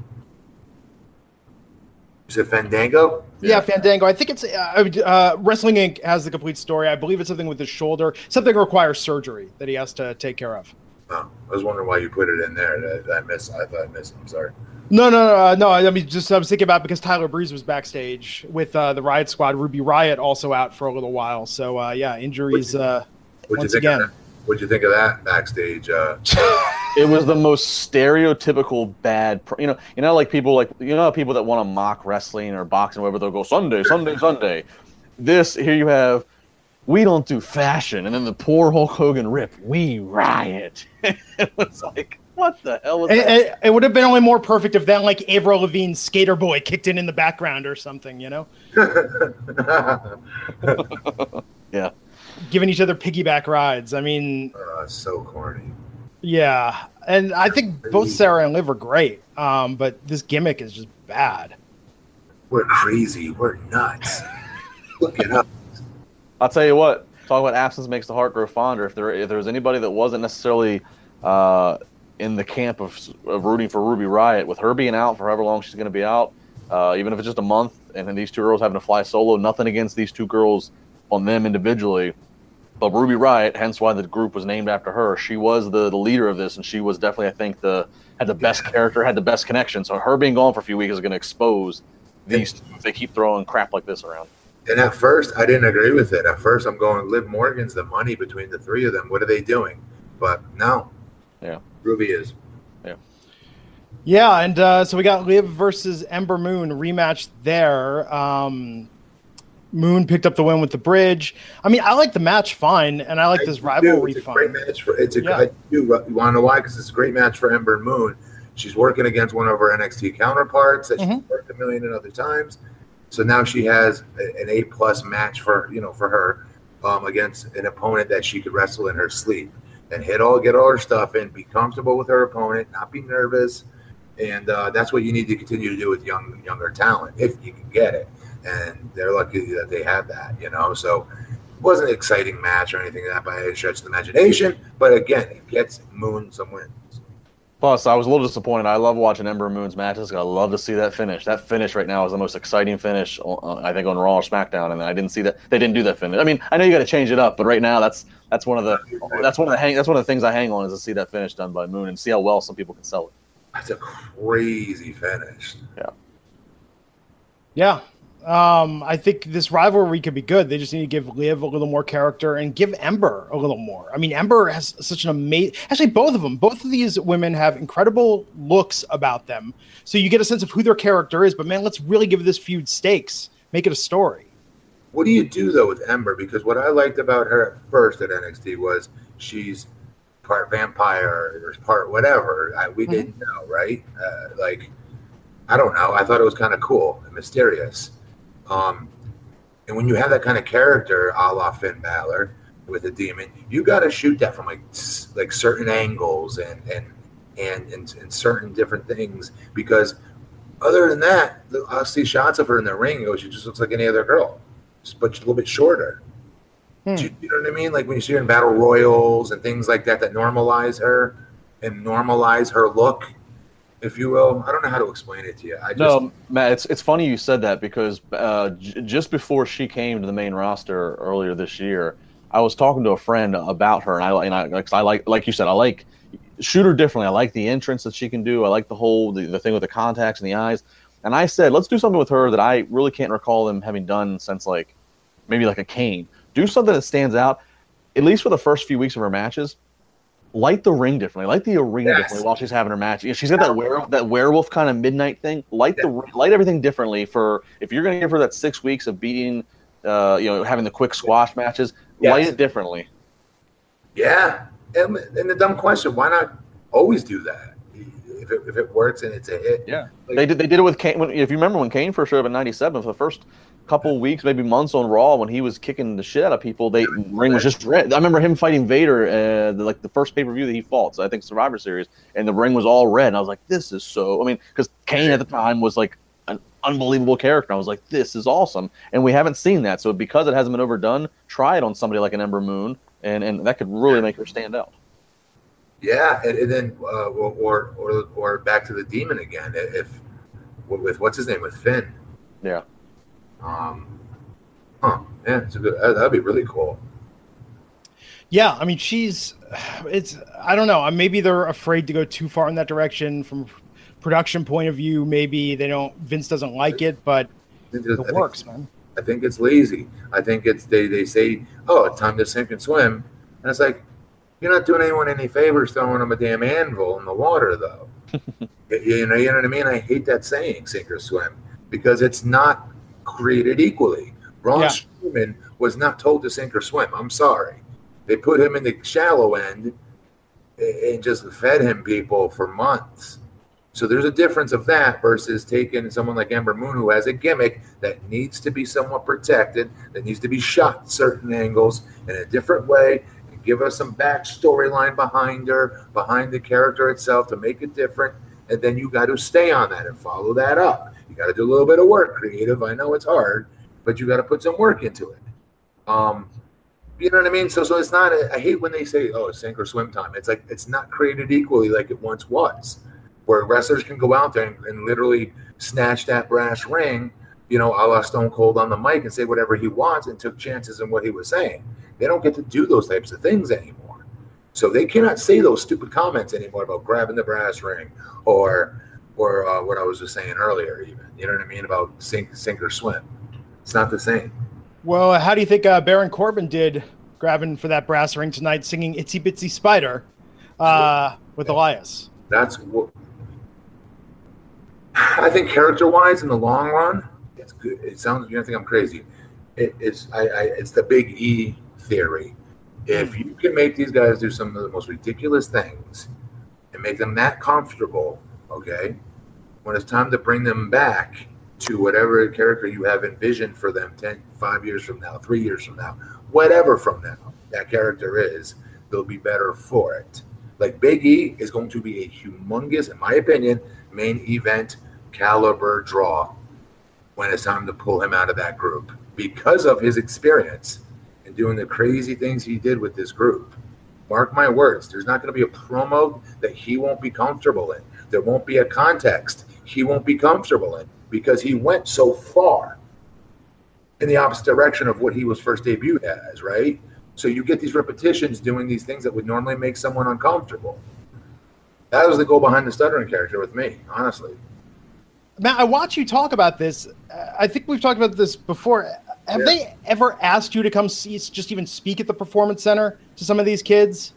Is it Fandango? Yeah, Fandango. I think it's uh, uh, Wrestling Inc. has the complete story. I believe it's something with his shoulder. Something requires surgery that he has to take care of. Oh, I was wondering why you put it in there. I, I missed. I thought I missed. I'm sorry. No, no, no, uh, no. I mean, just I was thinking about because Tyler Breeze was backstage with uh, the Riot Squad. Ruby Riot also out for a little while. So uh, yeah, injuries. Uh, once again. What'd you think of that backstage? Uh... it was the most stereotypical bad. You know, you know, like people like you know people that want to mock wrestling or boxing, or whatever. They'll go Sunday, Sunday, Sunday. This here you have. We don't do fashion, and then the poor Hulk Hogan rip. We riot. it was like what the hell was it, it, it, would have been only more perfect if then like Avril Lavigne's Skater Boy kicked in in the background or something, you know? yeah giving each other piggyback rides. I mean, uh, so corny. Yeah, and I think both Sarah and Liv are great, um, but this gimmick is just bad. We're crazy. We're nuts. Look it up. I'll tell you what. Talk about absence makes the heart grow fonder. If there if there was anybody that wasn't necessarily uh, in the camp of, of rooting for Ruby Riot, with her being out for however long she's going to be out, uh, even if it's just a month, and then these two girls having to fly solo, nothing against these two girls on them individually. But Ruby Riot, hence why the group was named after her. She was the, the leader of this, and she was definitely, I think, the had the best character, had the best connection. So her being gone for a few weeks is going to expose these. If they keep throwing crap like this around. And at first, I didn't agree with it. At first, I'm going, Liv Morgan's the money between the three of them. What are they doing? But no. Yeah. Ruby is. Yeah. Yeah, and uh, so we got Liv versus Ember Moon rematch there. Um, Moon picked up the win with the bridge. I mean, I like the match fine, and I like I this rivalry it's a fine. Great match for it's a yeah. I do. You want to know why? Because it's a great match for Ember and Moon. She's working against one of her NXT counterparts that mm-hmm. she's worked a million and other times. So now she has an A plus match for you know for her um, against an opponent that she could wrestle in her sleep and hit all get all her stuff in, be comfortable with her opponent, not be nervous, and uh, that's what you need to continue to do with young younger talent if you can get it and they're lucky that they have that, you know. So it wasn't an exciting match or anything like that by any stretch of the imagination, but again, it gets Moon some wins. Plus, I was a little disappointed. I love watching Ember Moon's matches. I love to see that finish. That finish right now is the most exciting finish, uh, I think, on Raw or SmackDown. And I didn't see that they didn't do that finish. I mean, I know you got to change it up, but right now that's that's one of the that's one of the hang that's one of the things I hang on is to see that finish done by Moon and see how well some people can sell it. That's a crazy finish. Yeah. Yeah, um, I think this rivalry could be good. They just need to give Liv a little more character and give Ember a little more. I mean, Ember has such an amazing. Actually, both of them, both of these women have incredible looks about them. So you get a sense of who their character is. But man, let's really give this feud stakes. Make it a story. What do you do though with Ember? Because what I liked about her at first at NXT was she's part vampire or part whatever. I, we mm-hmm. didn't know, right? Uh, like, I don't know. I thought it was kind of cool and mysterious. Um, and when you have that kind of character, a la Finn Balor with a demon, you got to shoot that from like like certain angles and and and and, and certain different things because other than that, I'll see shots of her in the ring. Go, she just looks like any other girl, Just but a little bit shorter. Hmm. You, you, know what I mean? Like when you see her in battle royals and things like that that normalize her and normalize her look if you will. I don't know how to explain it to you. I just, no, Matt, it's it's funny you said that because uh, j- just before she came to the main roster earlier this year, I was talking to a friend about her, and I and I like I like like you said, I like shoot her differently. I like the entrance that she can do. I like the whole the, the thing with the contacts and the eyes. And I said, let's do something with her that I really can't recall them having done since like maybe like a Kane. Do something that stands out, at least for the first few weeks of her matches light the ring differently, light the arena yes. differently while she's having her match. She's got that werewolf, that werewolf kind of midnight thing. Light yeah. the light everything differently for if you're going to give her that six weeks of beating, uh, you know, having the quick squash matches. Yes. Light it differently. Yeah, and, and the dumb question: Why not always do that? If it, if it works and it's a hit, yeah, like, they did. They did it with Kane. When, if you remember when Kane first showed up in '97 for the first couple weeks, maybe months on Raw when he was kicking the shit out of people. They ring was just red. I remember him fighting Vader, uh, the, like the first pay per view that he fought. So I think Survivor Series, and the ring was all red. And I was like, this is so. I mean, because Kane at the time was like an unbelievable character. I was like, this is awesome, and we haven't seen that. So because it hasn't been overdone, try it on somebody like an Ember Moon, and and that could really make her stand out. Yeah, and, and then uh, or, or or back to the demon again. If with what's his name with Finn. Yeah. Um, huh? Yeah, it's a good. That'd be really cool. Yeah, I mean, she's. It's. I don't know. Maybe they're afraid to go too far in that direction from production point of view. Maybe they don't. Vince doesn't like it, but it, it works, think, man. I think it's lazy. I think it's they. They say, "Oh, it's time to sink and swim," and it's like you're not doing anyone any favors throwing them a damn anvil in the water, though. you know, you know what I mean. I hate that saying, "sink or swim," because it's not created equally. Braun yeah. Was not told to sink or swim. I'm sorry. They put him in the shallow end and just fed him people for months. So there's a difference of that versus taking someone like Ember Moon who has a gimmick that needs to be somewhat protected, that needs to be shot certain angles in a different way, and give us some back storyline behind her, behind the character itself to make it different. And then you got to stay on that and follow that up. You got to do a little bit of work, creative. I know it's hard, but you got to put some work into it. Um, you know what I mean? So, so it's not. I hate when they say, "Oh, sink or swim time." It's like it's not created equally like it once was, where wrestlers can go out there and, and literally snatch that brass ring, you know, a la Stone Cold on the mic and say whatever he wants and took chances in what he was saying. They don't get to do those types of things anymore. So they cannot say those stupid comments anymore about grabbing the brass ring or or uh, what I was just saying earlier, even. You know what I mean about sink, sink or swim. It's not the same. Well, how do you think uh, Baron Corbin did grabbing for that brass ring tonight, singing "Itsy Bitsy Spider" uh, with Elias? That's what I think. Character-wise, in the long run, it's good. It sounds. You don't think I'm crazy. It, it's I, I, It's the Big E theory. If hmm. you can make these guys do some of the most ridiculous things and make them that comfortable okay? When it's time to bring them back to whatever character you have envisioned for them 10, five years from now, three years from now, whatever from now that character is, they'll be better for it. Like Big E is going to be a humongous, in my opinion, main event caliber draw when it's time to pull him out of that group because of his experience and doing the crazy things he did with this group. Mark my words. There's not going to be a promo that he won't be comfortable in. There won't be a context he won't be comfortable in because he went so far in the opposite direction of what he was first debuted as, right? So you get these repetitions doing these things that would normally make someone uncomfortable. That was the goal behind the stuttering character with me, honestly. Matt, I watch you talk about this. I think we've talked about this before. Have yeah. they ever asked you to come see, just even speak at the performance center to some of these kids?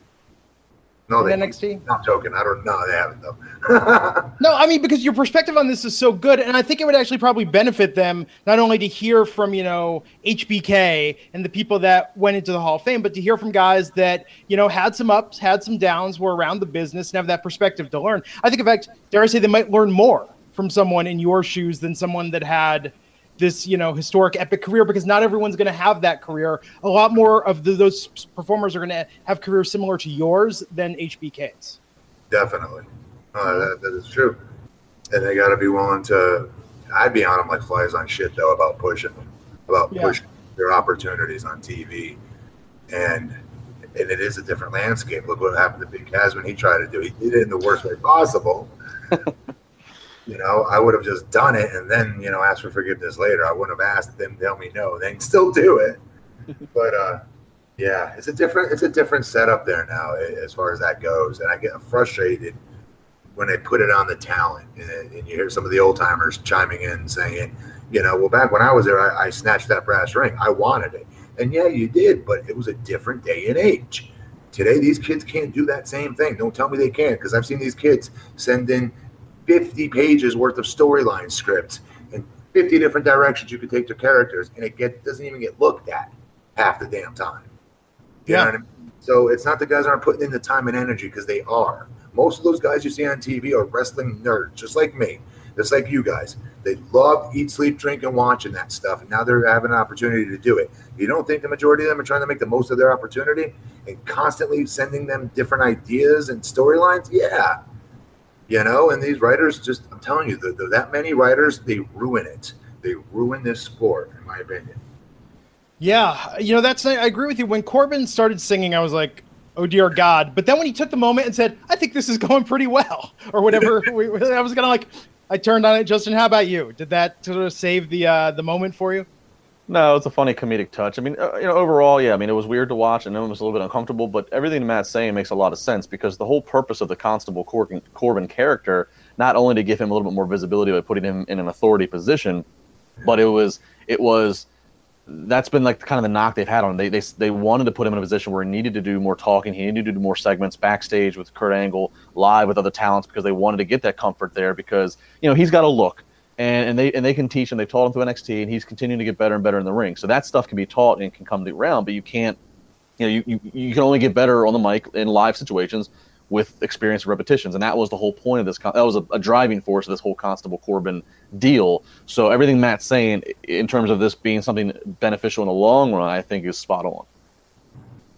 No, they NXT. Not joking. I don't know. They haven't though. no, I mean because your perspective on this is so good, and I think it would actually probably benefit them not only to hear from you know HBK and the people that went into the Hall of Fame, but to hear from guys that you know had some ups, had some downs, were around the business, and have that perspective to learn. I think, in fact, dare I say, they might learn more from someone in your shoes than someone that had this you know historic epic career because not everyone's going to have that career. A lot more of the, those performers are going to have careers similar to yours than hbk's definitely. Uh, that, that is true. And they got to be willing to i'd be on them like flies on shit though about pushing them about yeah. pushing their opportunities on tv and and it is a different landscape. Look what happened to big Cass when he tried to do it. he did it in the worst way possible you know, I would have just done it and then, you know, asked for forgiveness later. I wouldn't have asked them tell me no. They can still do it. but uh yeah, it's a different it's a different setup there now as far as that goes. And I get frustrated when they put it on the talent and, and you hear some of the old timers chiming in saying, you know, well back when I was there I, I snatched that brass ring. I wanted it. And yeah, you did, but it was a different day and age. Today, these kids can't do that same thing. Don't tell me they can't, because I've seen these kids send in 50 pages worth of storyline scripts and 50 different directions you could take to characters, and it get, doesn't even get looked at half the damn time. You yeah. I mean? So it's not the guys aren't putting in the time and energy because they are. Most of those guys you see on TV are wrestling nerds, just like me, just like you guys. They love eat, sleep, drink, and watching that stuff, and now they're having an opportunity to do it. You don't think the majority of them are trying to make the most of their opportunity and constantly sending them different ideas and storylines? Yeah, you know and these writers just i'm telling you the, the, that many writers they ruin it. They ruin this sport in my opinion. Yeah you know that's i agree with you. When corbin started singing i was like oh dear god. But then when he took the moment and said i think this is going pretty well or whatever we, i was gonna like i turned on it justin how about you? Did that sort of save the uh the moment for you no, it's a funny comedic touch. I mean, uh, you know, overall, yeah. I mean, it was weird to watch, and it was a little bit uncomfortable. But everything Matt's saying makes a lot of sense because the whole purpose of the Constable Corbin, Corbin character, not only to give him a little bit more visibility by putting him in an authority position, but it was it was that's been like kind of the knock they've had on him. They, they they wanted to put him in a position where he needed to do more talking. He needed to do more segments backstage with Kurt Angle, live with other talents because they wanted to get that comfort there because you know he's got a look and, and they and they can teach him. They've taught him through NXT, and he's continuing to get better and better in the ring. So that stuff can be taught and can come to around, but you can't. You know, you, you, you can only get better on the mic in live situations with experience and repetitions, and that was the whole point of this. That was a, a driving force of this whole Constable Corbin deal. So everything Matt's saying in terms of this being something beneficial in the long run, I think is spot on.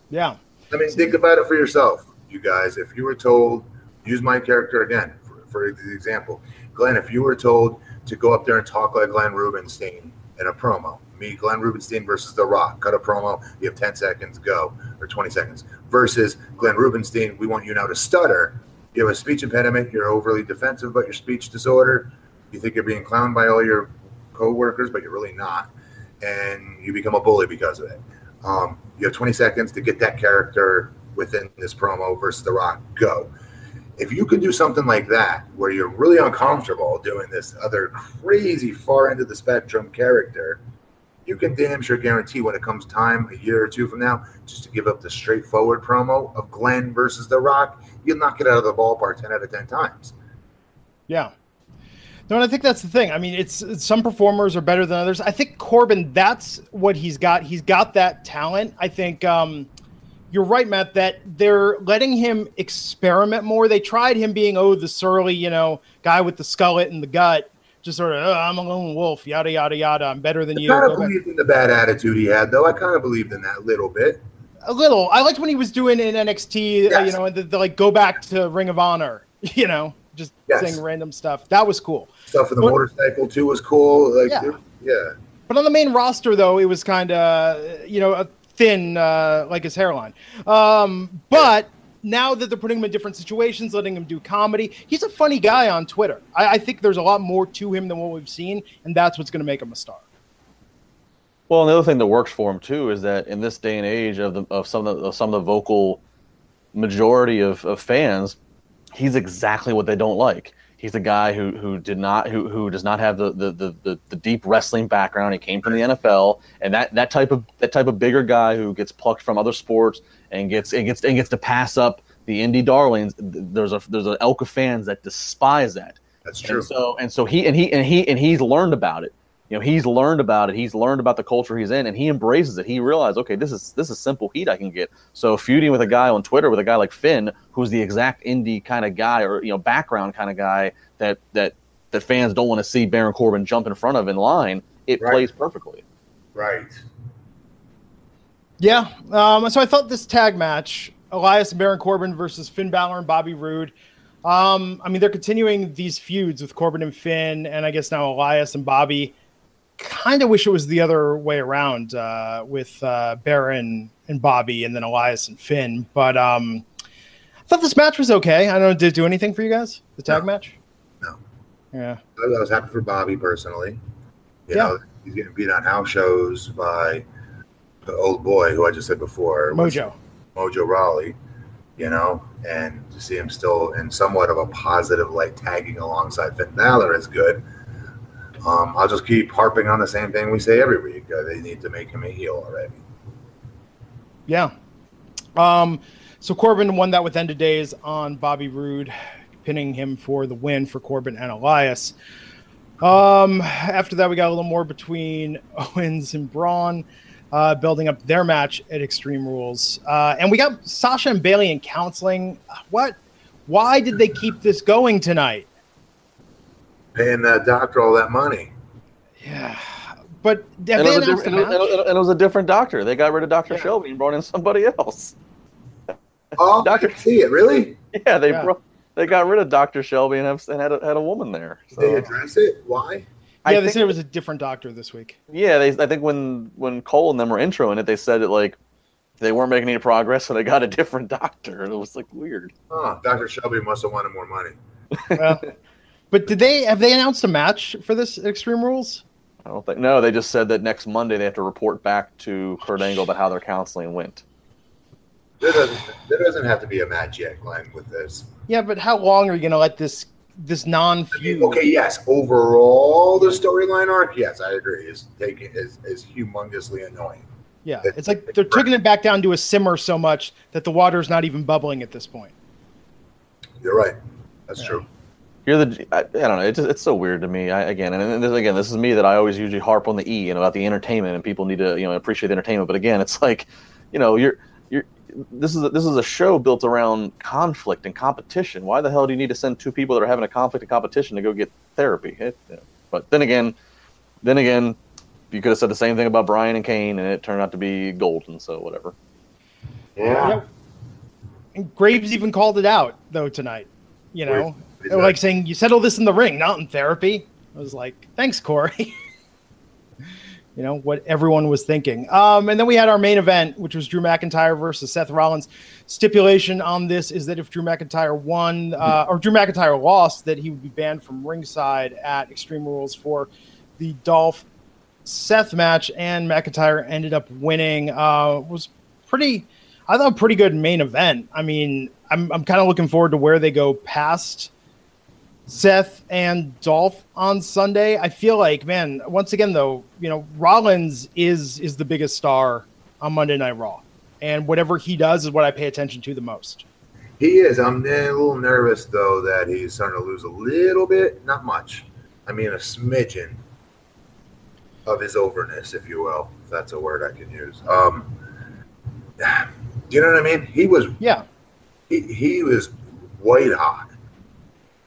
Yeah. I mean, think about it for yourself, you guys. If you were told, use my character again for, for example, Glenn, if you were told to go up there and talk like Glenn Rubenstein in a promo. Me, Glenn Rubenstein versus The Rock. Cut a promo. You have 10 seconds, go, or 20 seconds. Versus Glenn Rubenstein, we want you now to stutter. You have a speech impediment. You're overly defensive about your speech disorder. You think you're being clowned by all your coworkers, but you're really not. And you become a bully because of it. Um, you have 20 seconds to get that character within this promo versus The Rock. Go if you could do something like that where you're really uncomfortable doing this other crazy far end of the spectrum character you can damn sure guarantee when it comes time a year or two from now just to give up the straightforward promo of glenn versus the rock you'll knock it out of the ballpark 10 out of 10 times yeah no, and I think that's the thing. I mean, it's, it's, some performers are better than others. I think Corbin, that's what he's got. He's got that talent. I think um, you're right, Matt, that they're letting him experiment more. They tried him being, oh, the surly, you know, guy with the skullet and the gut, just sort of, oh, I'm a lone wolf, yada, yada, yada. I'm better than I you. I kind of believed in the bad attitude he had, though. I kind of believed in that a little bit. A little. I liked when he was doing in NXT, yes. uh, you know, the, the, like go back to Ring of Honor, you know, just yes. saying random stuff. That was cool. Stuff with the but, motorcycle, too, was cool. Like, yeah. yeah. But on the main roster, though, it was kind of, you know, a thin uh, like his hairline. Um, but now that they're putting him in different situations, letting him do comedy, he's a funny guy on Twitter. I, I think there's a lot more to him than what we've seen, and that's what's going to make him a star. Well, another thing that works for him too is that in this day and age of the, of some of the, of some of the vocal majority of, of fans, he's exactly what they don't like. He's a guy who who did not who who does not have the the, the, the, the deep wrestling background. He came from the NFL, and that, that type of that type of bigger guy who gets plucked from other sports and gets and gets and gets to pass up the indie darlings. There's a there's an elk of fans that despise that. That's true. And so and so he and he and he and he's learned about it you know he's learned about it. He's learned about the culture he's in and he embraces it. He realized okay this is this is simple heat i can get. So feuding with a guy on twitter with a guy like finn who's the exact indie kind of guy or you know background kind of guy that that that fans don't want to see baron corbin jump in front of in line it right. plays perfectly. Right. Yeah um, so i thought this tag match elias and baron corbin versus finn Balor and bobby roode um, I mean, they're continuing these feuds with Corbin and Finn, and I guess now Elias and Bobby kind of wish it was the other way around uh, with uh, Baron and Bobby, and then Elias and Finn. But um, I thought this match was okay. I don't know. Did it do anything for you guys? The tag no. match? No. Yeah. I was happy for Bobby personally. You yeah. know, he's getting beat on house shows by the old boy who I just said before, Mojo. Mojo Rawley. You know, and to see him still in somewhat of a positive light, tagging alongside Finn Balor is good um, I'll just keep harping on the same thing we say every week. Uh, they need to make him a heel already. Yeah. Um, so Corbin won that with end of days on Bobby Roode, pinning him for the win for Corbin and Elias. Um, after that, we got a little more between Owens and Braun, uh, building up their match at Extreme Rules. Uh, and we got Sasha and Bayley in counseling. What? Why did they keep this going tonight? Paying that doctor all that money. Yeah, but and it, and, it, and, it, was a different doctor. They got rid of Doctor yeah. Shelby and brought in somebody else. Oh, Doctor, see it really? Yeah, they yeah. Brought, they got rid of Doctor Shelby and, have, and had a, had a woman there. So. They address it. Why? Yeah, I they said it was a different doctor this week. Yeah, they. I think when when Cole and them were introing it, they said it like they weren't making any progress, so they got a different doctor. It was like weird. Oh, Doctor Shelby must have wanted more money. Well, but did they have they announced a match for this Extreme Rules? I don't think. No, they just said that next Monday they have to report back to Kurt Angle about how their counseling went. There doesn't, there doesn't have to be a match yet, Glenn, with this. Yeah, but how long are you going to let this this non feud? Okay, yes. Overall, the storyline arc, yes, I agree, is taking is is humongously annoying. Yeah, it's, it's like they're taking it back down to a simmer so much that the water is not even bubbling at this point. You're right. That's yeah. true you're the I, I don't know. It's just, it's so weird to me. I, again, and this, again, this is me that I always usually harp on the E and about the entertainment, and people need to you know appreciate the entertainment. But again, it's like, you know, you're you're this is a, this is a show built around conflict and competition. Why the hell do you need to send two people that are having a conflict and competition to go get therapy? It, but then again, then again, you could have said the same thing about Bryan and Kane, and it turned out to be golden. So whatever. Yeah. And Graves even called it out though tonight. You know, like saying you settle this in the ring, not in therapy. I was like, thanks, Corey. you know what everyone was thinking. Um, and then we had our main event, which was Drew McIntyre versus Seth Rollins. Stipulation on this is that if Drew McIntyre won uh, or Drew McIntyre lost, that he would be banned from ringside at Extreme Rules for the Dolph Seth match. And McIntyre ended up winning. Uh, was pretty, I thought, pretty good main event. I mean, I'm I'm kind of looking forward to where they go past Seth and Dolph on Sunday. I feel like, man, once again though, you know, Rollins is is the biggest star on Monday Night Raw, and whatever he does is what I pay attention to the most. He is. I'm a little nervous though that he's starting to lose a little bit, not much. I mean, a smidgen of his overness, if you will, if that's a word I can use. Um, do you know what I mean? He was. Yeah. He, he was white hot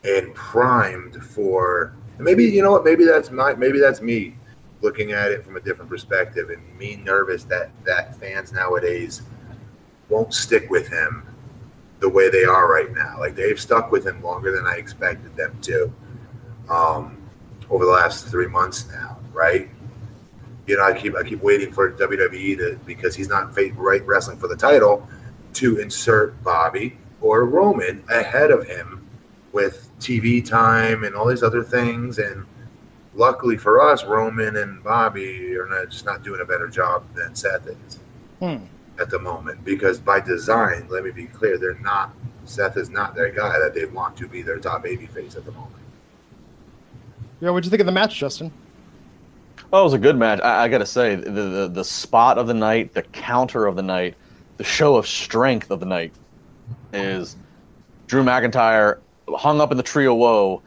and primed for maybe you know what maybe that's my maybe that's me looking at it from a different perspective and me nervous that that fans nowadays won't stick with him the way they are right now. Like they've stuck with him longer than i expected them to um, over the last three months now right? You know, I keep I keep waiting for WWE to because he's not right wrestling for the title to insert Bobby or Roman ahead of him with TV time and all these other things. And luckily for us, Roman and Bobby are not, just not doing a better job than Seth is hmm. at the moment. Because by design, let me be clear, they're not. Seth is not their guy that they want to be their top baby face at the moment. Yeah, what'd you think of the match, Justin? Oh, it was a good match. I, I got to say, the, the the spot of the night, the counter of the night, the show of strength of the night is Drew McIntyre hung up in the Tree of Woe.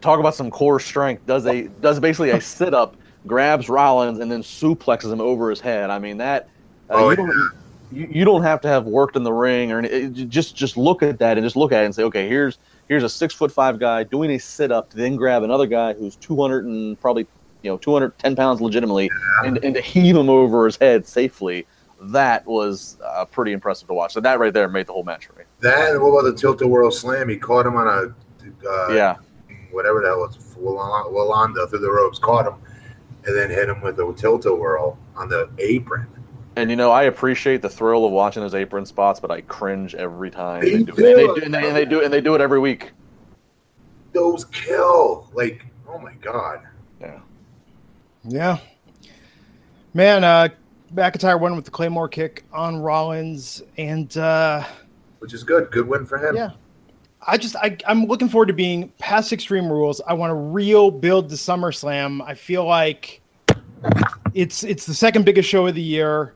Talk about some core strength. Does a does basically a sit up, grabs Rollins and then suplexes him over his head. I mean that uh, oh, you, don't, you, you, don't have to have worked in the ring or it, just just look at that and just look at it and say, okay, here's here's a six foot five guy doing a sit up to then grab another guy who's two hundred and probably you know two hundred ten pounds legitimately and and to heave him over his head safely that was uh, pretty impressive to watch. So that right there made the whole match for me. That what about the tilt-a-whirl slam? He caught him on a uh, yeah, whatever that was, Walanda through the ropes, caught him, and then hit him with a tilt-a-whirl on the apron. And you know, I appreciate the thrill of watching those apron spots, but I cringe every time they, they do, it. And they, do, and they, and they do it, and they do it every week. Those kill, like, oh my god. Yeah. Yeah. Man, uh, McIntyre won with the Claymore kick on Rollins, and uh, which is good. Good win for him. Yeah. I just I, I'm looking forward to being past Extreme Rules. I want a real build to SummerSlam. I feel like it's it's the second biggest show of the year.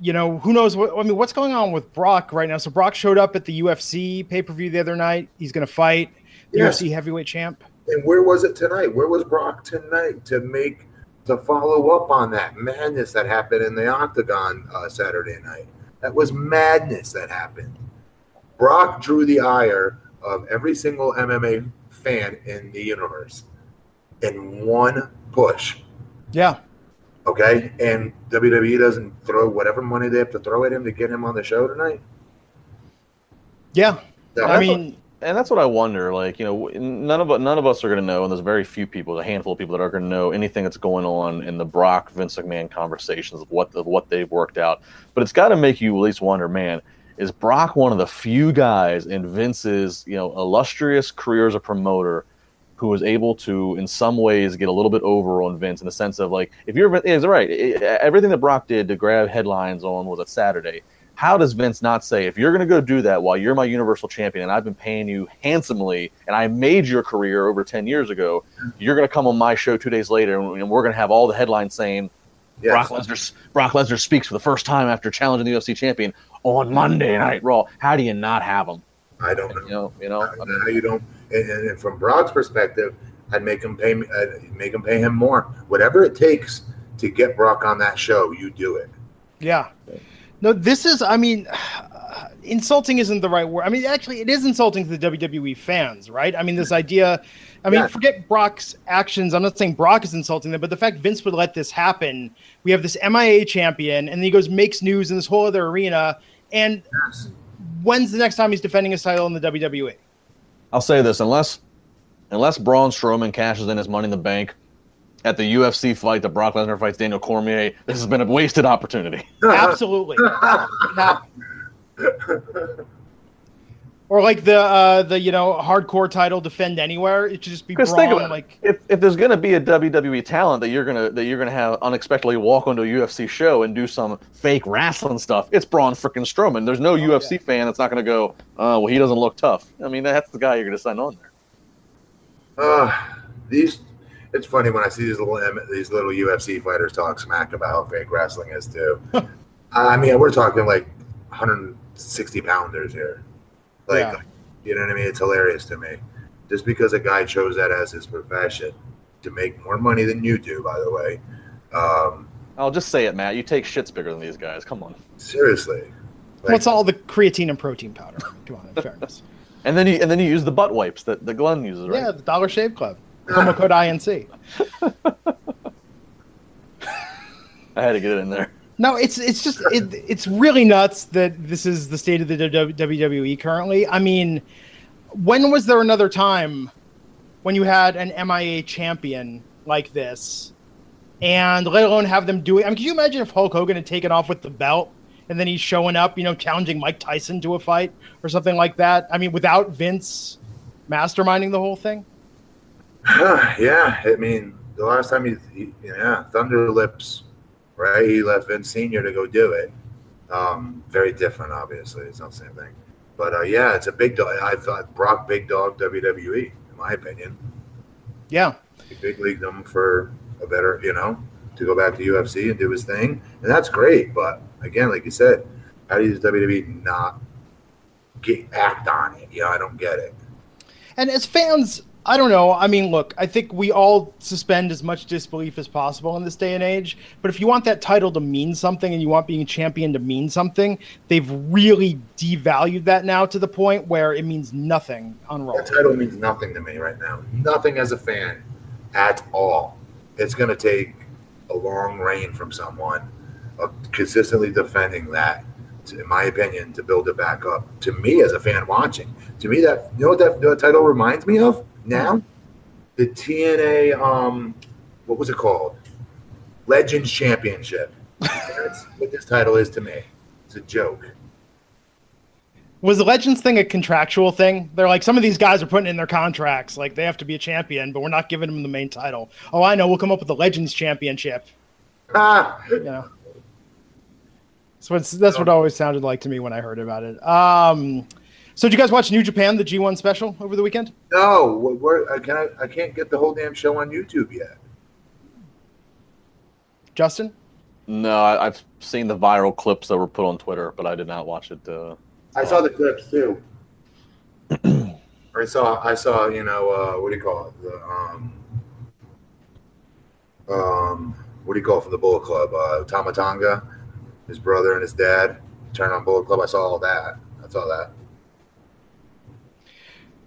You know, who knows what I mean, what's going on with Brock right now? So Brock showed up at the UFC pay-per-view the other night. He's gonna fight the yes. UFC heavyweight champ. And where was it tonight? Where was Brock tonight to make to follow up on that madness that happened in the octagon uh, Saturday night. That was madness that happened. Brock drew the ire of every single MMA fan in the universe in one push. Yeah. Okay. And WWE doesn't throw whatever money they have to throw at him to get him on the show tonight. Yeah. I mean, and that's what I wonder. Like, you know, none of none of us are going to know, and there's very few people, a handful of people that are going to know anything that's going on in the Brock Vince McMahon conversations of what what they've worked out. But it's got to make you at least wonder, man, is Brock one of the few guys in Vince's you know illustrious career as a promoter who was able to, in some ways, get a little bit over on Vince in the sense of like, if you're, is right, everything that Brock did to grab headlines on was a Saturday how does Vince not say, if you're going to go do that while you're my Universal Champion and I've been paying you handsomely and I made your career over 10 years ago, you're going to come on my show two days later and we're going to have all the headlines saying, yes. Brock Lesnar Brock Lesnar speaks for the first time after challenging the UFC champion on Monday Night Raw. How do you not have him? I don't know. You know, you know, I don't know how you don't. And, and, from Brock's perspective, I'd make him pay. I'd make him pay him more. Whatever it takes to get Brock on that show, you do it. Yeah. No, this is, I mean, insulting isn't the right word. I mean, actually, it is insulting to the WWE fans, right? I mean, this idea, I mean, yeah. forget Brock's actions. I'm not saying Brock is insulting them, but the fact Vince would let this happen. We have this MIA champion, and he goes, makes news in this whole other arena. And yes. when's the next time he's defending his title in the WWE? I'll say this unless unless Braun Strowman cashes in his money in the bank at the UFC fight that Brock Lesnar fights Daniel Cormier. This has been a wasted opportunity. Absolutely. or like the uh, the you know hardcore title defend anywhere. It should just be Braun, think about like if, if there's gonna be a WWE talent that you're gonna that you're gonna have unexpectedly walk onto a UFC show and do some fake wrestling stuff, it's Braun freaking Strowman. There's no oh, UFC yeah. fan that's not gonna go, oh well he doesn't look tough. I mean that's the guy you're gonna sign on there. Uh these it's funny when I see these little these little UFC fighters talk smack about how fake wrestling is too. I mean, we're talking like 160 pounders here. Like, yeah. you know what I mean? It's hilarious to me. Just because a guy chose that as his profession to make more money than you do, by the way. Um, I'll just say it, Matt. You take shits bigger than these guys. Come on. Seriously. Like, What's all the creatine and protein powder? Come on, in fairness. and then you and then you use the butt wipes that the Glenn uses, right? Yeah, the Dollar Shave Club promo code INC. I had to get it in there. No, it's it's just it, it's really nuts that this is the state of the WWE currently. I mean, when was there another time when you had an MIA champion like this and let alone have them do it. I mean, can you imagine if Hulk Hogan had taken off with the belt and then he's showing up, you know, challenging Mike Tyson to a fight or something like that? I mean, without Vince masterminding the whole thing. Yeah, I mean, the last time he, he yeah, Thunderlips, right? He left Vince Senior to go do it. Um, very different, obviously. It's not the same thing. But uh, yeah, it's a big dog. I thought Brock big dog WWE, in my opinion. Yeah, he big leagued him for a better, you know, to go back to UFC and do his thing, and that's great. But again, like you said, how does WWE not get act on it? Yeah, I don't get it. And as fans, I don't know. I mean, look, I think we all suspend as much disbelief as possible in this day and age. But if you want that title to mean something and you want being champion to mean something, they've really devalued that now to the point where it means nothing on Raw. That title means nothing to me right now. Nothing as a fan at all. It's going to take a long reign from someone of consistently defending that, in my opinion, to build it back up. To me, as a fan watching, to me, that you know what that title reminds me of? Now the TNA um what was it called? Legends Championship. That's what this title is to me. It's a joke. Was the Legends thing a contractual thing? They're like some of these guys are putting in their contracts like they have to be a champion, but we're not giving them the main title. Oh, I know. We'll come up with the Legends Championship. Ah. You know. So that's what always sounded like to me when I heard about it. Um, so did you guys watch New Japan, the G1 special over the weekend? No, where, I can't. I can't get the whole damn show on YouTube yet. Justin? No, I, have seen the viral clips that were put on Twitter, but I did not watch it. Uh, I saw the clips too. I saw. I saw. You know, uh, what do you call it? The um, um, what do you call it from the Bullet Club? Uh, Tama Tonga, his brother and his dad turn on Bullet Club. I saw all that. I saw that.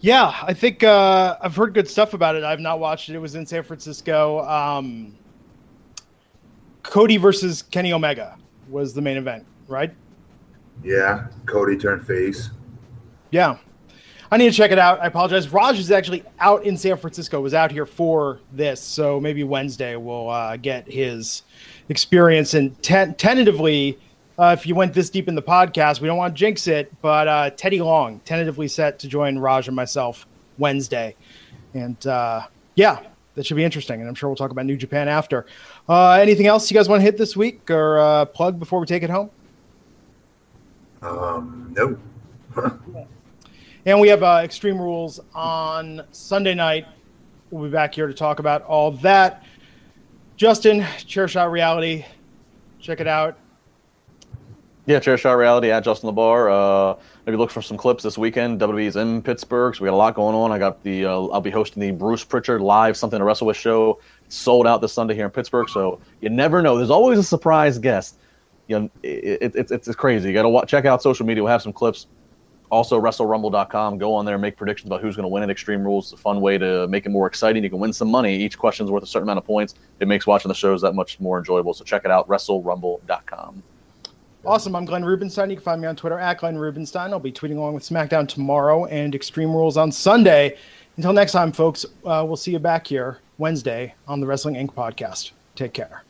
Yeah, I think uh, I've heard good stuff about it. I've not watched it. It was in San Francisco. Um, Cody versus Kenny Omega was the main event, right? Yeah, Cody turned face. Yeah, I need to check it out. I apologize. Raj is actually out in San Francisco. Was out here for this, so maybe Wednesday we'll uh, get his experience and te- tentatively uh, if you went this deep in the podcast, we don't want to jinx it, but uh, Teddy Long tentatively set to join Raj and myself Wednesday, and uh, yeah, that should be interesting. And I'm sure we'll talk about New Japan after. Uh, anything else you guys want to hit this week or uh, plug before we take it home? Um, no. and we have uh, Extreme Rules on Sunday night. We'll be back here to talk about all that. Justin, Chairshot Reality, check it out yeah, Chair Shot Reality at Justin LaBar. Uh, maybe look for some clips this weekend. WWE's in Pittsburgh, so we got a lot going on. I got the uh, I'll be hosting the Bruce Pritchard live Something to Wrestle with show. It's sold out this Sunday here in Pittsburgh, so you never know. There's always a surprise guest. You know, it, it, it's it's crazy. You got to watch, check out social media. We'll have some clips. Also, WrestleRumble.com. Go on there and make predictions about who's going to win at Extreme Rules. It's a fun way to make it more exciting. You can win some money. Each question is worth a certain amount of points. It makes watching the shows that much more enjoyable. So check it out, WrestleRumble.com. Awesome. I'm Glenn Rubenstein. You can find me on Twitter at Glenn Rubenstein. I'll be tweeting along with SmackDown tomorrow and Extreme Rules on Sunday. Until next time, folks, uh, we'll see you back here Wednesday on the Wrestling Inc. podcast. Take care.